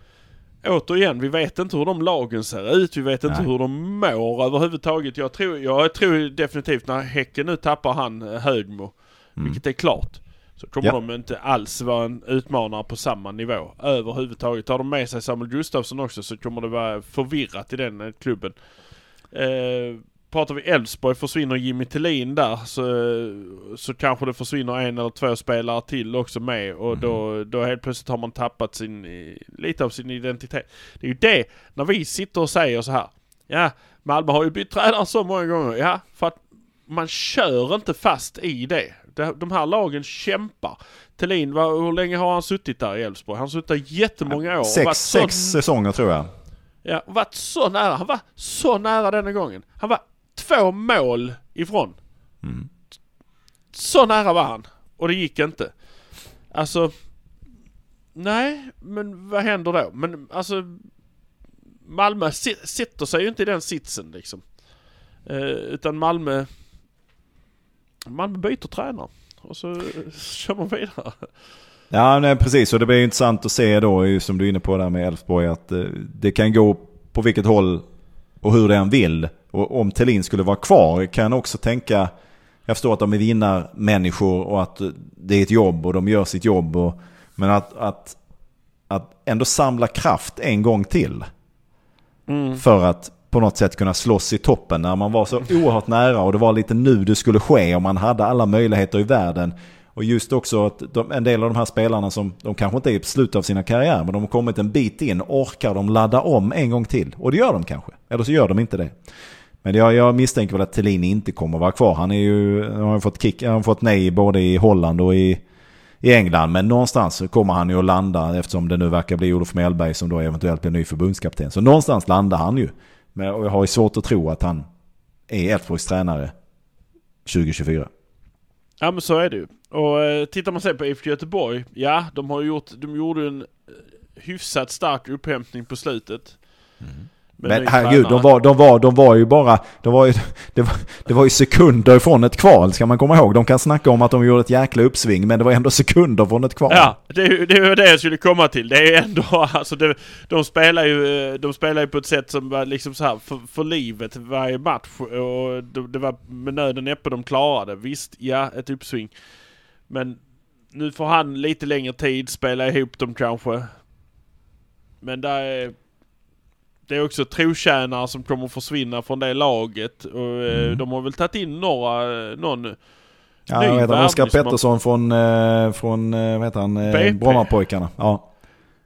återigen, vi vet inte hur de lagen ser ut. Vi vet inte Nej. hur de mår överhuvudtaget. Jag tror, jag tror definitivt när Häcken nu tappar han eh, Högmo, vilket är klart. Så kommer Mm. Ja. de inte alls vara en utmanare på samma nivå överhuvudtaget. Tar de med sig Samuel Gustafsson också så kommer det vara förvirrat i den eh, klubben. Eh, pratar vi Elfsborg försvinner Jimmy Tillin där så, så kanske det försvinner en eller två spelare till också med och då, då helt plötsligt har man tappat sin, eh, lite av sin identitet. Det är ju det, när vi sitter och säger så här. Ja, Malmö har ju bytt tränare så många gånger. Ja, för att man kör inte fast i det. De här lagen kämpar. Thelin, hur länge har han suttit där i Elfsborg? Han har suttit där jättemånga år. sex, sex säsonger tror jag. Ja, varit så nära. Han var så nära denna gången. Han var två mål ifrån. Mm. Så nära var han. Och det gick inte. Alltså... Nej, men vad händer då? Men alltså... Malmö sitter sig ju inte i den sitsen liksom. Eh, utan Malmö... Malmö byter tränare. Och så eh, kör man vidare. Ja, nej, precis. Och det blir ju intressant att se då, som du är inne på där med Elfsborg, att eh, det kan gå på vilket håll och hur den vill. Och om Thelin skulle vara kvar kan jag också tänka, jag förstår att de är vinnarmänniskor och att det är ett jobb och de gör sitt jobb. Och, men att, att, att ändå samla kraft en gång till. För att på något sätt kunna slåss i toppen när man var så oerhört nära och det var lite nu det skulle ske och man hade alla möjligheter i världen. Och just också att de, en del av de här spelarna som, de kanske inte är i slutet av sina karriärer, men de har kommit en bit in, orkar de ladda om en gång till? Och det gör de kanske, eller så gör de inte det. Men jag, jag misstänker väl att Thelin inte kommer vara kvar. Han, är ju, han har fått, kick, han har fått nej både i Holland och i, i England. Men någonstans kommer han ju att landa eftersom det nu verkar bli Olof Mellberg som då eventuellt blir ny förbundskapten. Så någonstans landar han ju. Men jag har ju svårt att tro att han är Elfsborgs tränare 2024. Ja men så är det ju. Och eh, tittar man sen på IFK Göteborg, ja de har gjort, de gjorde en eh, hyfsat stark upphämtning på slutet. Med Men herregud, de var, de, var, de var ju bara... De var ju, det, var, det var ju sekunder från ett kval, ska man komma ihåg. De kan snacka om att de gjorde ett jäkla uppsving, men det var ändå sekunder från ett kval. Ja, det, är ju- det var det jag skulle komma till. Det är ändå, alltså det, de spelar ju, eh, de spelar ju på ett sätt som var liksom så här för, för livet varje match. Och det, det var med nöden näppe de klarade. Visst, ja, ett uppsving. Men nu får han lite längre tid, spela ihop dem kanske. Men där är, det är också trotjänare som kommer försvinna från det laget. Och eh, Mm. de har väl tagit in några, någon Ja, ny jag vet, Oskar värvning som har- Pettersson från, eh, från eh, vad heter han, BP. Brommapojkarna. Ja.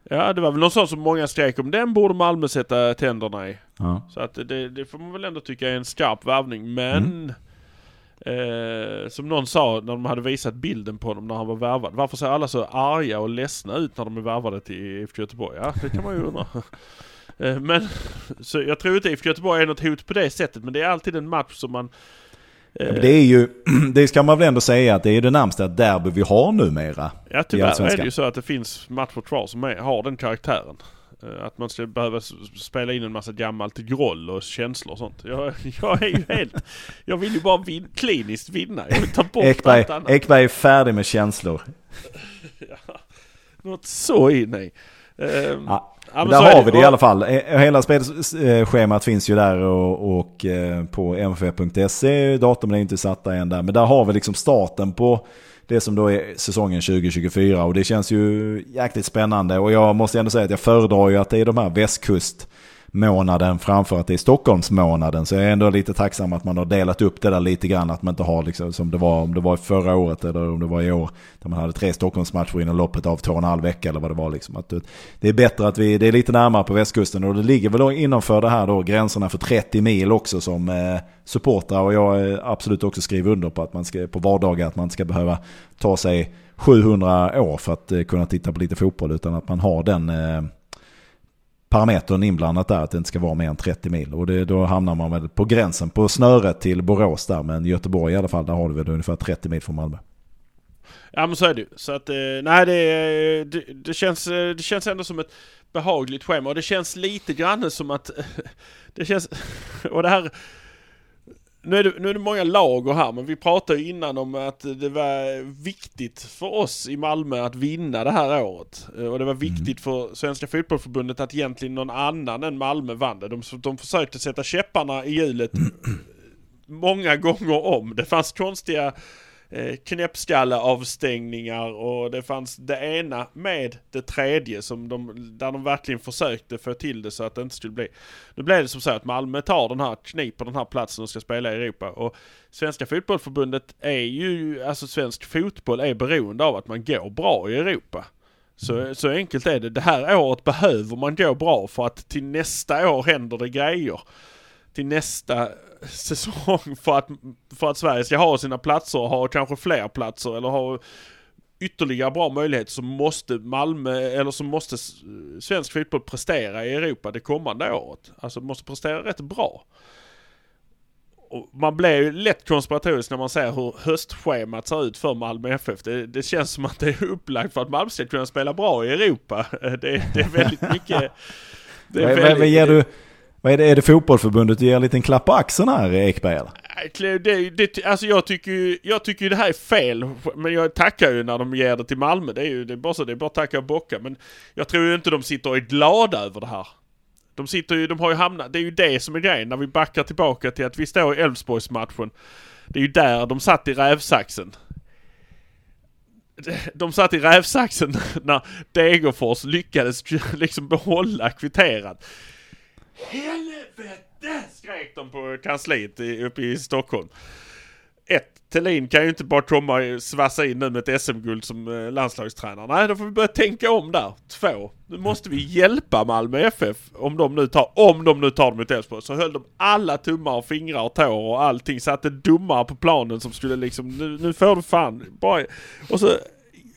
Ja, det var väl någon sån som många skrek om. Den borde Malmö sätta tänderna i. Ja. Så att det, det får man väl ändå tycka är en skarp värvning. Men eh, som någon sa när de hade visat bilden på honom när han var värvad. Varför ser alla så arga och ledsna ut när de är värvade till IFK Göteborg? Ja, det kan man ju undra. Eh, men så jag tror inte IFK Göteborg är något hot på det sättet. Men det är alltid en match som man... eh, Det är ju, det ska man väl ändå säga att det är det närmsta derby vi har numera. Ja tyvärr är det ju så att det finns matcher kvar som är, har den karaktären. Eh, Att man ska behöva spela in en massa gammalt groll och känslor och sånt. Jag, jag är ju helt... Jag vill ju bara vin, kliniskt vinna. Jag vill ta bort Ekberg, allt annat. Ekberg är färdig med känslor. Något så in i. Ehm, Ja. ja, där har vi det i alla fall. Eh, Hela spelschemat finns ju där och, och eh, på mff.se. Datumen är inte satta än där. Men där har vi liksom starten på det som då är säsongen 2024. Och det känns ju jäkligt spännande. Och jag måste ändå säga att jag föredrar ju att det är de här månaden framför att det är Stockholmsmånaden. Så jag är ändå lite tacksam att man har delat upp det där lite grann. Att man inte har liksom som det var om det var förra året eller om det var i år. Där man hade tre Stockholmsmatcher inom loppet av två och en halv vecka eller vad det var. Liksom. Att eh, det- är bättre att vi, det är lite närmare på västkusten. Och det ligger väl då innanför det här då gränserna för 30 mil också som eh, supportrar. Och jag eh, absolut också skriver under på att man ska på vardagar att man ska behöva ta sig 700 år för att eh, kunna titta på lite fotboll. Utan att man har den eh, parametern inblandat där att det inte ska vara mer än 30 mil. Och det, då hamnar man väl på gränsen på snöret till Borås där. Men Göteborg i alla fall, där har du väl ungefär 30 mil från Malmö. Ja men så är det ju. Så att, eh, nej det, det, det, känns, eh, det känns ändå som ett behagligt schema och det känns lite grann som att det känns, och det här nu är, det, nu är det många lager här men vi pratade ju innan om att det var viktigt för oss i Malmö att vinna det här året. Eh, Och det var viktigt för Svenska Fotbollförbundet att egentligen någon annan än Malmö vann det. De, de försökte sätta käpparna i hjulet många gånger om. Det fanns konstiga knäppskalleavstängningar och det fanns det ena med det tredje som de, där de verkligen försökte få till det så att det inte skulle bli. Nu blev det som så att Malmö tar den här, kniper den här platsen och ska spela i Europa och Svenska Fotbollförbundet är ju, alltså svensk fotboll är beroende av att man går bra i Europa. Så, så enkelt är det. Det här året behöver man gå bra för att till nästa år händer det grejer till nästa säsong för att, för att Sverige ska ha sina platser och ha kanske fler platser eller ha ytterligare bra möjligheter så måste Malmö, eller så måste svensk fotboll prestera i Europa det kommande året. Alltså måste prestera rätt bra. Och man blir ju lätt konspiratorisk när man ser hur höstschemat ser ut för Malmö FF. Det, det känns som att det är upplagt för att Malmö ska kunna spela bra i Europa. Det, det är väldigt mycket... Det Vad, vad, vad ger du, vad är det, är det fotbollförbundet du ger en liten klapp på axeln här Ekberg eller? Det, det, alltså jag tycker ju, jag tycker ju det här är fel. Men jag tackar ju när de ger det till Malmö. Det är ju det är bara så, det är bara att tacka och bocka. Men jag tror ju inte de sitter och är glada över det här. De sitter ju, de har ju hamnat, det är ju det som är grejen. När vi backar tillbaka till att vi står i Elfsborgsmatchen. Det är ju där de satt i rävsaxen. De satt i rävsaxen när Degerfors lyckades liksom behålla kvitterat. Helvete! skrek de på kansliet uppe i Stockholm. Ett, Thelin kan ju inte bara komma och svassa in nu med ett SM-guld som eh, landslagstränare. Nej, då får vi börja tänka om där. Två, nu måste vi hjälpa Malmö FF om de nu tar, om de nu tar dem mot Elfsborg. Så höll de alla tummar och fingrar och tår och allting. Satte domare på planen som skulle liksom, nu, nu får du fan bara... Och så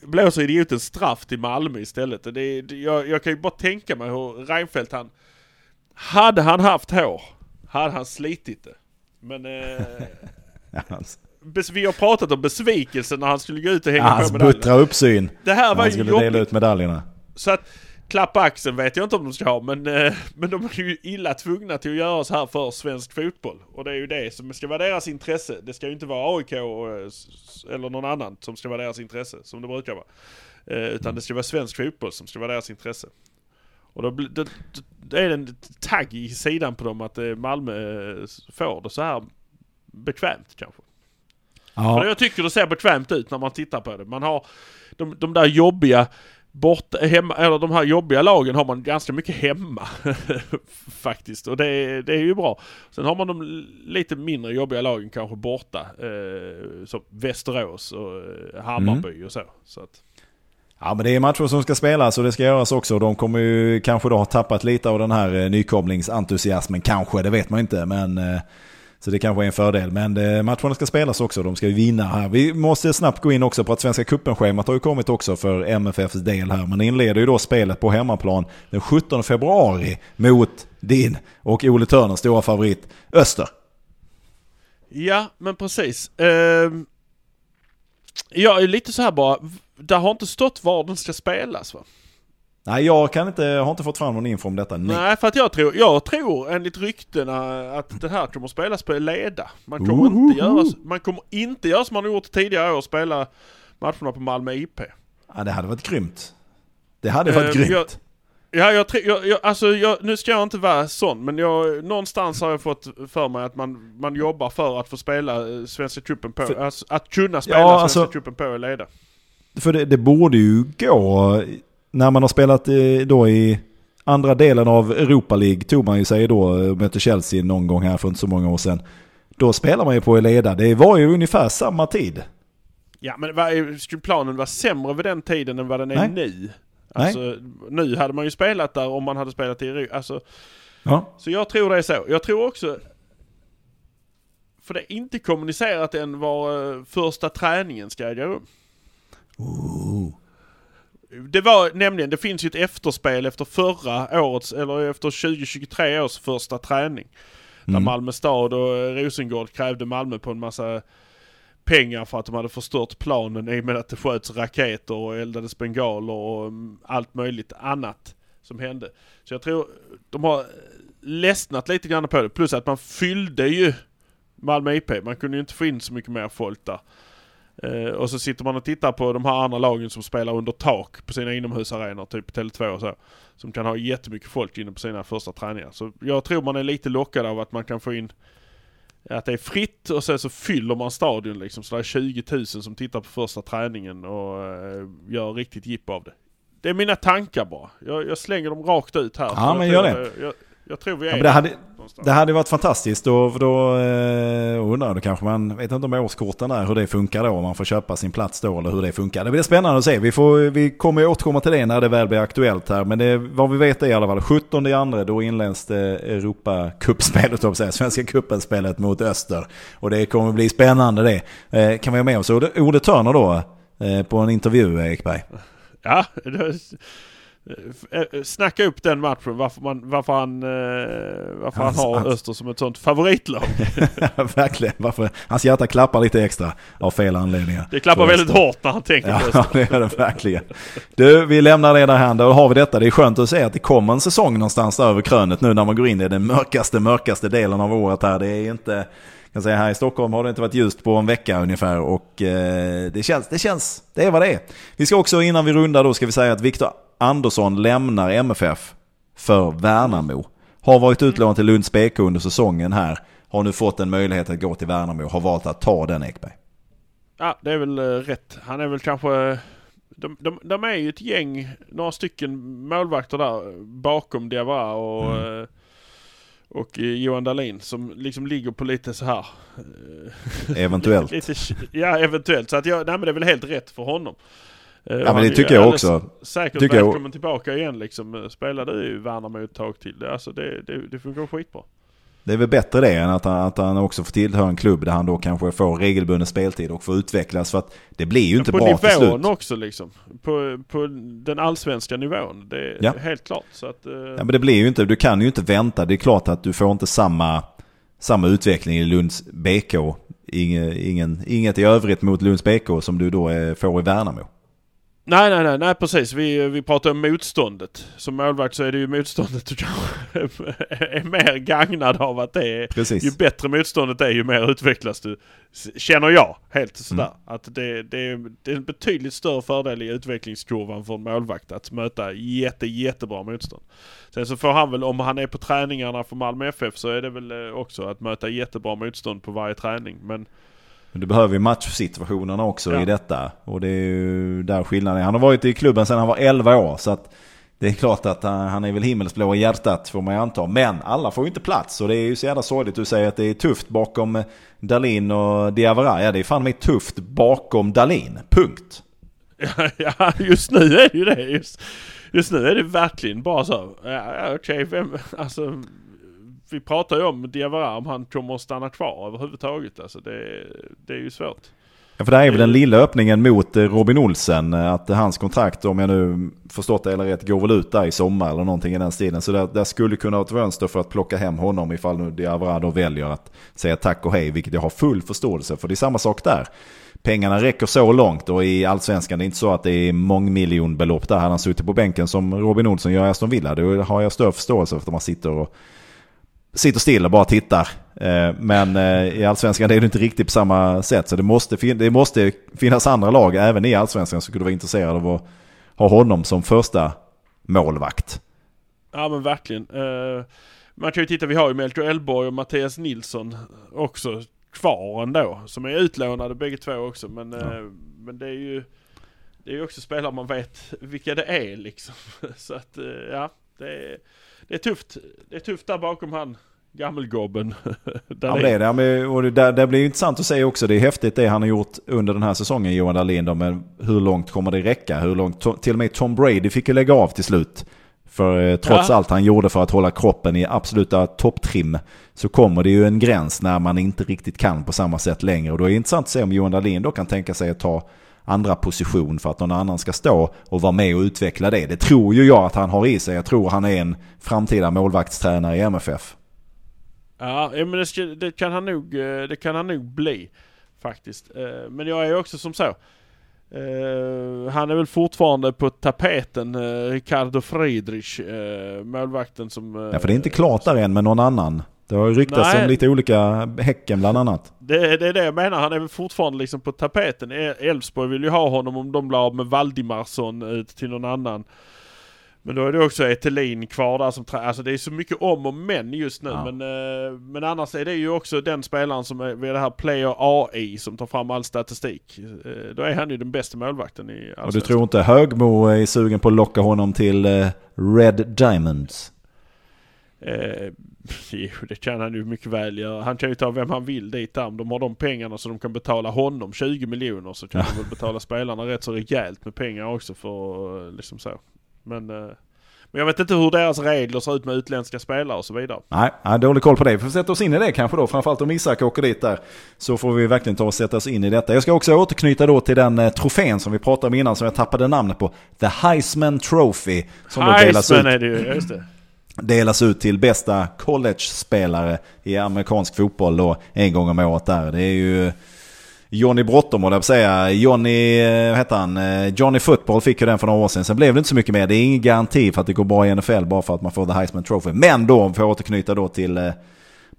blåser idioten straff till Malmö istället. Och Det, det, jag, jag kan ju bara tänka mig hur Reinfeldt han... Hade han haft hår, hade han slitit det. Men... Eh, Ja, hans, bes, vi har pratat om besvikelsen när han skulle gå ut och hänga hans på medaljen. buttra uppsyn. Det här var Han skulle jobbigt. dela ut medaljerna. Så att klappa axeln vet jag inte om de ska ha men, eh, men de är ju illa tvungna till att göra så här för svensk fotboll. Och det är ju det som ska vara deras intresse. Det ska ju inte vara AIK och, eh, eller någon annan som ska vara deras intresse som det brukar vara. Eh, utan det ska vara svensk fotboll som ska vara deras intresse. Och då, då, då, är det en tagg i sidan på dem att eh, Malmö eh, får det så här bekvämt kanske. Ja, jag tycker det ser bekvämt ut när man tittar på det. Man har de, de där jobbiga borta, hemma, eller de här jobbiga lagen har man ganska mycket hemma. Faktiskt. Och det, är- det är ju bra. Sen har man de lite mindre jobbiga lagen kanske borta. Eh, som Västerås och eh, Hammarby och så. så att, Ja men det är matcher som ska spelas och det ska göras också. De kommer ju kanske då ha tappat lite av den här eh, nykomlingsentusiasmen. Kanske, det vet man inte. Men, eh, så det kanske är en fördel. Men eh, matcherna ska spelas också. De ska ju vinna här. Vi måste snabbt gå in också på att Svenska cupen-schemat har ju kommit också för MFFs del här. Man inleder ju då spelet på hemmaplan den 17 februari mot din och Ole Törners stora favorit Öster. Ja, men precis. Uh, jag är lite så här bara, det har inte stått var den ska spelas va? Nej, jag kan inte, har inte fått fram någon info om detta. Nej, Nej för att jag tror, jag tror enligt ryktena att det här kommer att spelas på Eleda. Man kommer, -huh. inte göra, man kommer inte göra som man har gjort tidigare år, spela matcherna på Malmö IP. Ja, det hade varit grymt. Det hade varit uh, grymt. Jag, Ja, jag, jag, jag, alltså jag, nu ska jag inte vara sån, men jag, någonstans har jag fått för mig att man, man jobbar för att få spela eh, Svenska cupen på, för, alltså, att kunna spela ja, Svenska alltså, cupen på och leda. För det, det, borde ju gå, när man har spelat då i andra delen av Europa League tog man ju sig då, eh, mötte Chelsea någon gång här för inte så många år sedan. Då spelar man ju på Eleda, det var ju ungefär samma tid. Ja men var, skulle planen vara sämre vid den tiden än vad den är Nej. nu? Alltså, nu hade man ju spelat där om man hade spelat i Europa. Alltså, ja. Så jag tror det är så. Jag tror också... För det är inte kommunicerat än var uh, första träningen ska äga rum. Ooh. Det var nämligen, det finns ju ett efterspel efter förra årets, eller efter 2023 års första träning. Mm. Där Malmö stad och eh, Rosengård krävde Malmö på en massa pengar för att de hade förstört planen i och med att det sköts raketer och eldades bengaler och mm, allt möjligt annat som hände. Så jag tror de har ledsnat lite grann på det. Plus att man fyllde ju Malmö IP. Man kunde ju inte få in så mycket mer folk där. Uh, och så sitter man och tittar på de här andra lagen som spelar under tak på sina inomhusarenor, typ Tele2 och så. Som kan ha jättemycket folk inne på sina första träningar. Så jag tror man är lite lockad av att man kan få in att det är fritt och sen så fyller man stadion liksom. Så det är 20 000 som tittar på första träningen och uh, gör riktigt jippo av det. Det är mina tankar bara. Jag, jag slänger dem rakt ut här. Ja men gör det. Jag, jag tror vi är ja, det, hade, det hade varit fantastiskt då, då eh, undrar du kanske man, vet inte om årskorten är hur det funkar då, om man får köpa sin plats då eller hur det funkar. Det blir spännande att se. Vi, får, vi kommer återkomma till det när det väl blir aktuellt här. Men det, vad vi vet är i alla fall 17 i andra då inleds det Europacupspelet, Svenska cupen-spelet mot Öster. Och det kommer bli spännande det. Eh, kan vi ha med oss Ode Törner då eh, på en intervju Ekberg? Ja, det snacka upp den matchen varför, man, varför han, eh, varför hans, han har hans... Öster som ett sånt favoritlag. Verkligen, varför hans hjärta klappar lite extra av fel anledningar. Det klappar väldigt hårt när han tänker ja, på Öster. Ja, det gör det verkligen. Du, vi lämnar det där här. Då har vi detta. Det är skönt att se att det kommer en säsong någonstans där över krönet nu när man går in i den mörkaste, mörkaste delen av året här. Det är inte kan säga här i Stockholm har det inte varit ljust på en vecka ungefär och eh, det känns, det känns, det är vad det är. Vi ska också innan vi rundar då ska vi säga att Viktor Andersson lämnar MFF för Värnamo. Har varit utlånad till Lunds BK under säsongen här. Har nu fått en möjlighet att gå till Värnamo och har valt att ta den Ekberg. Ja, det är väl uh, rätt. Han är väl kanske... De, de, de, är ju ett gäng, några stycken målvakter där bakom Diawara och, mm. uh, och Johan Dahlin som liksom ligger på lite så här. Eventuellt. lite, ja, eventuellt. Så att jag, nej men det är väl helt rätt för honom. Eh, ja men det tycker jag också. Säkert tycker välkommen jag... tillbaka igen liksom. Eh, Spelade ju Värnamo ett tag till. Alltså det, det, det funkar skitbra. Det är väl bättre det än att han, att han också får tillhöra en klubb där han då kanske får regelbunden speltid och får utvecklas. För att det blir ju inte bra till slut. På nivån också liksom. På, på den allsvenska nivån. Det är ja. helt klart. Så att, uh... Ja men det blir ju inte, du kan ju inte vänta. Det är klart att du får inte samma, samma utveckling i Lunds BK. Ingen, ingen, inget i övrigt mot Lunds BK som du då får i Värnamo. Nej, nej, nej, nej precis. Vi, vi pratar om motståndet. Som målvakt så är det ju motståndet du är mer gagnad av att det är. Precis. Ju bättre motståndet är ju mer utvecklas du. Känner jag helt sådär. Mm. Att det, det, det är en betydligt större fördel i utvecklingskurvan för en målvakt att möta jätte, jättebra motstånd. Sen så får han väl, om han är på träningarna för Malmö FF så är det väl eh, också att möta jättebra motstånd på varje träning. Men men du behöver ju matchsituationerna också ja. i detta. Och det är ju där skillnaden är. Han har varit i klubben sedan han var 11 år. Så att det är klart att han är väl himmelsblå i hjärtat får man ju anta. Men alla får ju inte plats. Och det är ju så jävla sorgligt. Du säger att det är tufft bakom Dalin och Diawara. Ja det är fan mig tufft bakom Dalin. Punkt. ja, just nu är det ju det. Just, just nu är det verkligen bara så. Ja, okej, vem, alltså. Vi pratar ju om Diawara om han kommer att stanna kvar överhuvudtaget. Alltså det, det är ju svårt. Ja, för det här är väl den lilla öppningen mot eh, Robin Olsen. eh, Att hans kontrakt, om jag nu förstått det eller rätt, går väl ut där i sommar eller någonting i den stilen. Så där, där skulle kunna vara ett fönster för att plocka hem honom ifall nu Diawara då väljer att säga tack och hej. Vilket jag har full förståelse för. Det är samma sak där. Pengarna räcker så långt och i allsvenskan det är inte så att det är mångmiljonbelopp där. Hade han suttit på bänken som Robin Olsson gör i Aston Villa, då har jag större förståelse för att man sitter och sitter still och bara tittar. Eh, Men eh, i allsvenskan är det inte riktigt på samma sätt. Så det måste, det måste finnas andra lag även i allsvenskan som skulle vara intresserade av att ha honom som första målvakt. Ja men verkligen. Eh, man kan ju titta, vi har ju Melker Elborg och Mattias Nilsson också kvar ändå. Som är utlånade bägge två också. Men, eh, men det är ju det är ju också spelare man vet vilka det är liksom. Så att ja, det är, det är tufft. Det är tufft där bakom han gammelgobben. Där Ja, det är det. Ja, men- Och det, där, det blir intressant att se också. Det är häftigt det han har gjort under den här säsongen, Johan Dahlin. Men hur långt kommer det räcka? Hur långt, till och med Tom Brady fick ju lägga av till slut. För eh, trots Ja. allt han gjorde för att hålla kroppen i absoluta topptrim så kommer det ju en gräns när man inte riktigt kan på samma sätt längre. Och då är det intressant att se om Johan Dahlin då kan tänka sig att ta andra position för att någon annan ska stå och vara med och utveckla det. Det tror ju jag att han har i sig. Jag tror han är en framtida målvaktstränare i MFF. Ja, men det, ska, det, kan han nog, eh, det kan han nog bli. Faktiskt. Eh, Men jag är också som så. eh, han är väl fortfarande på tapeten, Ricardo Friedrich, målvakten som... eh, Ja, för det är inte klart där än med någon annan. Det har ju ryktats Nej. om lite olika, Häcken bland annat. Det, det är det jag menar, han är väl fortfarande liksom på tapeten. E- Elfsborg vill ju ha honom om de blir av med Valdimarsson ut till någon annan. Men då är det också Etelin kvar där som Alltså det är så mycket om och men just nu. Ja. Men, eh, men annars är det ju också den spelaren som är vid det här Player AI som tar fram all statistik. Eh, då är han ju den bästa målvakten i Och du Allsvenskan. tror inte Högmo är sugen på att locka honom till eh, Red Diamonds? Eh, det kan han ju mycket väl göra. Han kan ju ta vem han vill dit där. Om de har de pengarna så de kan betala honom 20 miljoner så kan de väl betala spelarna rätt så rejält med pengar också för eh, liksom så. Men, eh, men jag vet inte hur deras regler ser ut med utländska spelare och så vidare. Nej, dålig koll på det. Vi får sätta oss in i det kanske då. Framförallt om Isak åker dit där. Så får vi verkligen ta och sätta oss in i detta. Jag ska också återknyta då till den eh, trofén som vi pratade om innan som jag tappade namnet på. The Heisman Trophy. Som då delas ut, Heisman är det ju, just det delas ut till bästa college-spelare i amerikansk fotboll då en gång om året där. Det är ju Johnny Bråttom håller jag på att säga. Johnny, eh, vad heter han? Eh, Johnny Football fick ju den för några år sedan. Sen blev det inte så mycket mer. Det är ingen garanti för att det går bra i NFL bara för att man får The Heisman Trophy. Men då, om jag får återknyta då till eh,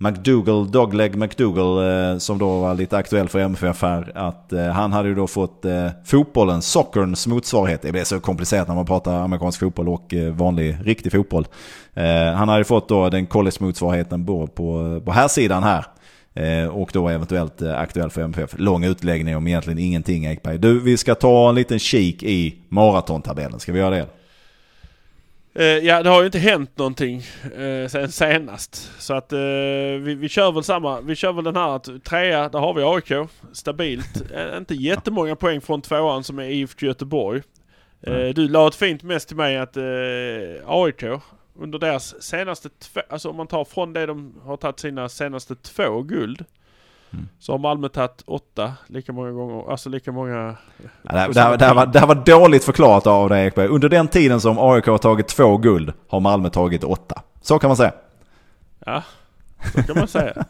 McDougall, Dogleg McDougall, eh, som då var lite aktuell för MFF här. Att eh, han hade ju då fått eh, fotbollens, sockerns motsvarighet. Det blir så komplicerat när man pratar amerikansk fotboll och eh, vanlig, riktig fotboll. Eh, han hade fått då den college-motsvarigheten på, på, på här sidan här. Eh, och då eventuellt eh, aktuell för MFF. Lång utläggning om egentligen ingenting Ekberg. Du, vi ska ta en liten kik i maratontabellen. Ska vi göra det? Eh, ja, det har ju inte hänt någonting eh, sen senast. Så att eh, vi, vi kör väl samma. Vi kör väl den här att trea, där har vi AIK. Stabilt. Eh, inte jättemånga poäng från tvåan som är IFK Göteborg. Eh, du la ett fint mest till mig att eh, AIK under deras senaste två, alltså om man tar från det de har tagit sina senaste två guld. Så har Malmö tagit åtta, lika många gånger, alltså lika många... Ja, det, det, det, här var, det här var dåligt förklarat av dig Ekberg. Under den tiden som AIK har tagit två guld har Malmö tagit åtta. Så kan man säga. Ja, så kan man säga.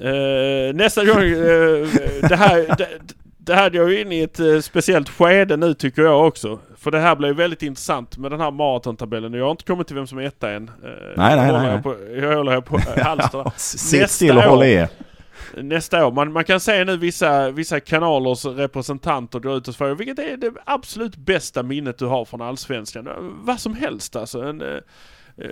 Eh, nästa gång, eh, det här, det, det här går ju in i ett eh, speciellt skede nu tycker jag också. För det här blir ju väldigt intressant med den här maratontabellen. Jag har inte kommit till vem som är etta än. Eh, Nej, nej, jag håller nej. Jag, på, jag håller här på eh, halster. Sitt Nästa still och håll i er. Nästa år. Man, man kan se nu vissa, vissa kanalers representanter gå ut och fråga vilket är det absolut bästa minnet du har från Allsvenskan? Vad som helst alltså. En, eh, eh,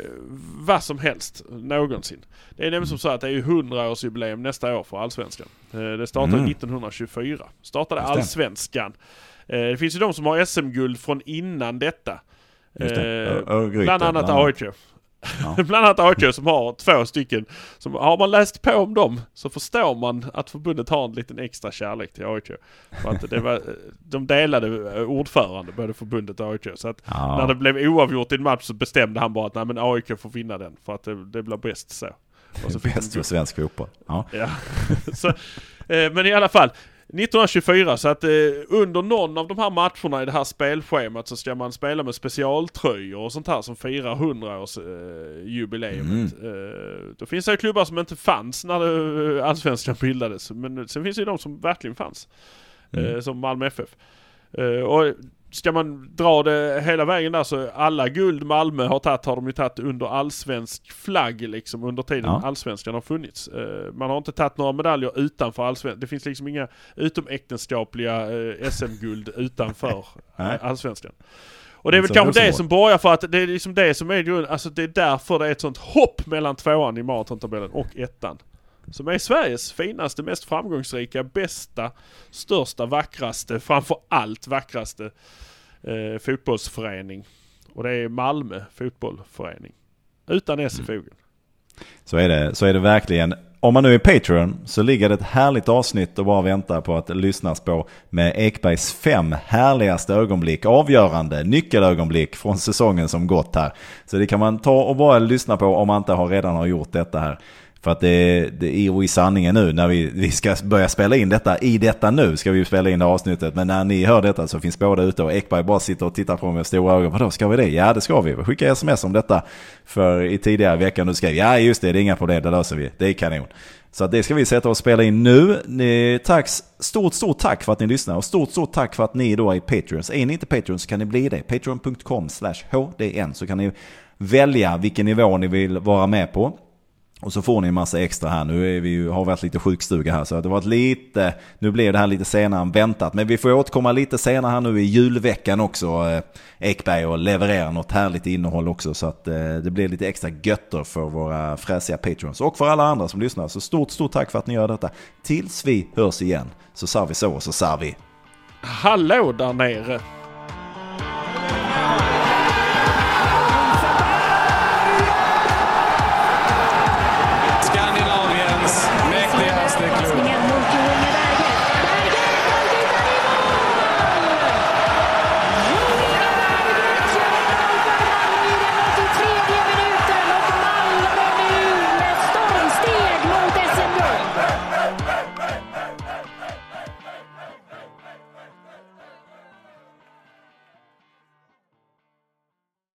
vad som helst någonsin. Det är nämligen som så att det är ju 100-årsjubileum nästa år för Allsvenskan. Eh, det startade Mm. 1924. Startade. Allsvenskan. Eh, det finns ju de som har SM-guld från innan detta. Eh, bland annat. AIK. Ja. Bland annat AIK som har två stycken. Som, har man läst på om dem så förstår man att förbundet har en liten extra kärlek till AIK. För att det var, de delade eh, ordförande, både förbundet och AIK. Så att Ja. när det blev oavgjort i en match så bestämde han bara att nej men AIK får vinna den för att det, det blir bäst så. Och så Bäst för svensk fotboll. Ja. Ja. så, eh, men i alla fall. 1924 så att eh, under någon av de här matcherna i det här spelschemat så ska man spela med specialtröjor och sånt här som firar 100 års eh, jubileumet. Eh, då finns det ju klubbar som inte fanns när det, allsvenskan bildades. Men sen finns det ju de som verkligen fanns. Eh, som Malmö FF. Eh, och ska man dra det hela vägen där så alla guld Malmö har tagit har de ju tagit under allsvensk flagg liksom under tiden Ja. allsvenskan har funnits. Eh, man har inte tagit några medaljer utanför allsvenskan. Det finns liksom inga utomäktenskapliga eh, SM-guld utanför allsvenskan. Och det är väl kanske det som borgar för att det är liksom det som är grund, alltså det är därför det är ett sånt hopp mellan tvåan i maratontabellen och ettan. Som är Sveriges finaste, mest framgångsrika, bästa, största, vackraste, framför allt vackraste eh, fotbollsförening. Och det är Malmö fotbollförening. Utan S i fogen. Så är, det, så är det verkligen. Om man nu är Patreon så ligger det ett härligt avsnitt och bara väntar på att lyssnas på med Ekbergs fem härligaste ögonblick, avgörande nyckelögonblick från säsongen som gått här. Så det kan man ta och bara lyssna på om man inte har redan har gjort detta här. För att det, det är ju i sanningen nu när vi, vi ska börja spela in detta, i detta nu ska vi spela in det avsnittet. Men när ni hör detta så finns båda ute och Ekberg bara sitter och tittar på mig med stora ögon. Vadå, ska vi det? Ja det ska vi. Vi skickar sms om detta för i tidigare veckan. Du skrev ja just det, det är inga problem, det löser vi. Det är kanon. Så det ska vi sätta och spela in nu. Ni, tack, stort, stort tack för att ni lyssnar och stort, stort tack för att ni då är Patreons. Är ni inte Patreons så kan ni bli det. Patreon.com slash HDN så kan ni välja vilken nivå ni vill vara med på. Och så får ni en massa extra här. Nu är vi ju, har varit lite sjukstuga här så det har varit lite, nu blev det här lite senare än väntat. Men vi får återkomma lite senare här nu i julveckan också, eh, Ekberg, och leverera något härligt innehåll också. Så att eh, det blir lite extra götter för våra fräsiga patrons och för alla andra som lyssnar. Så stort, stort tack för att ni gör detta. Tills vi hörs igen så sa vi så och så sa vi. Hallå där nere!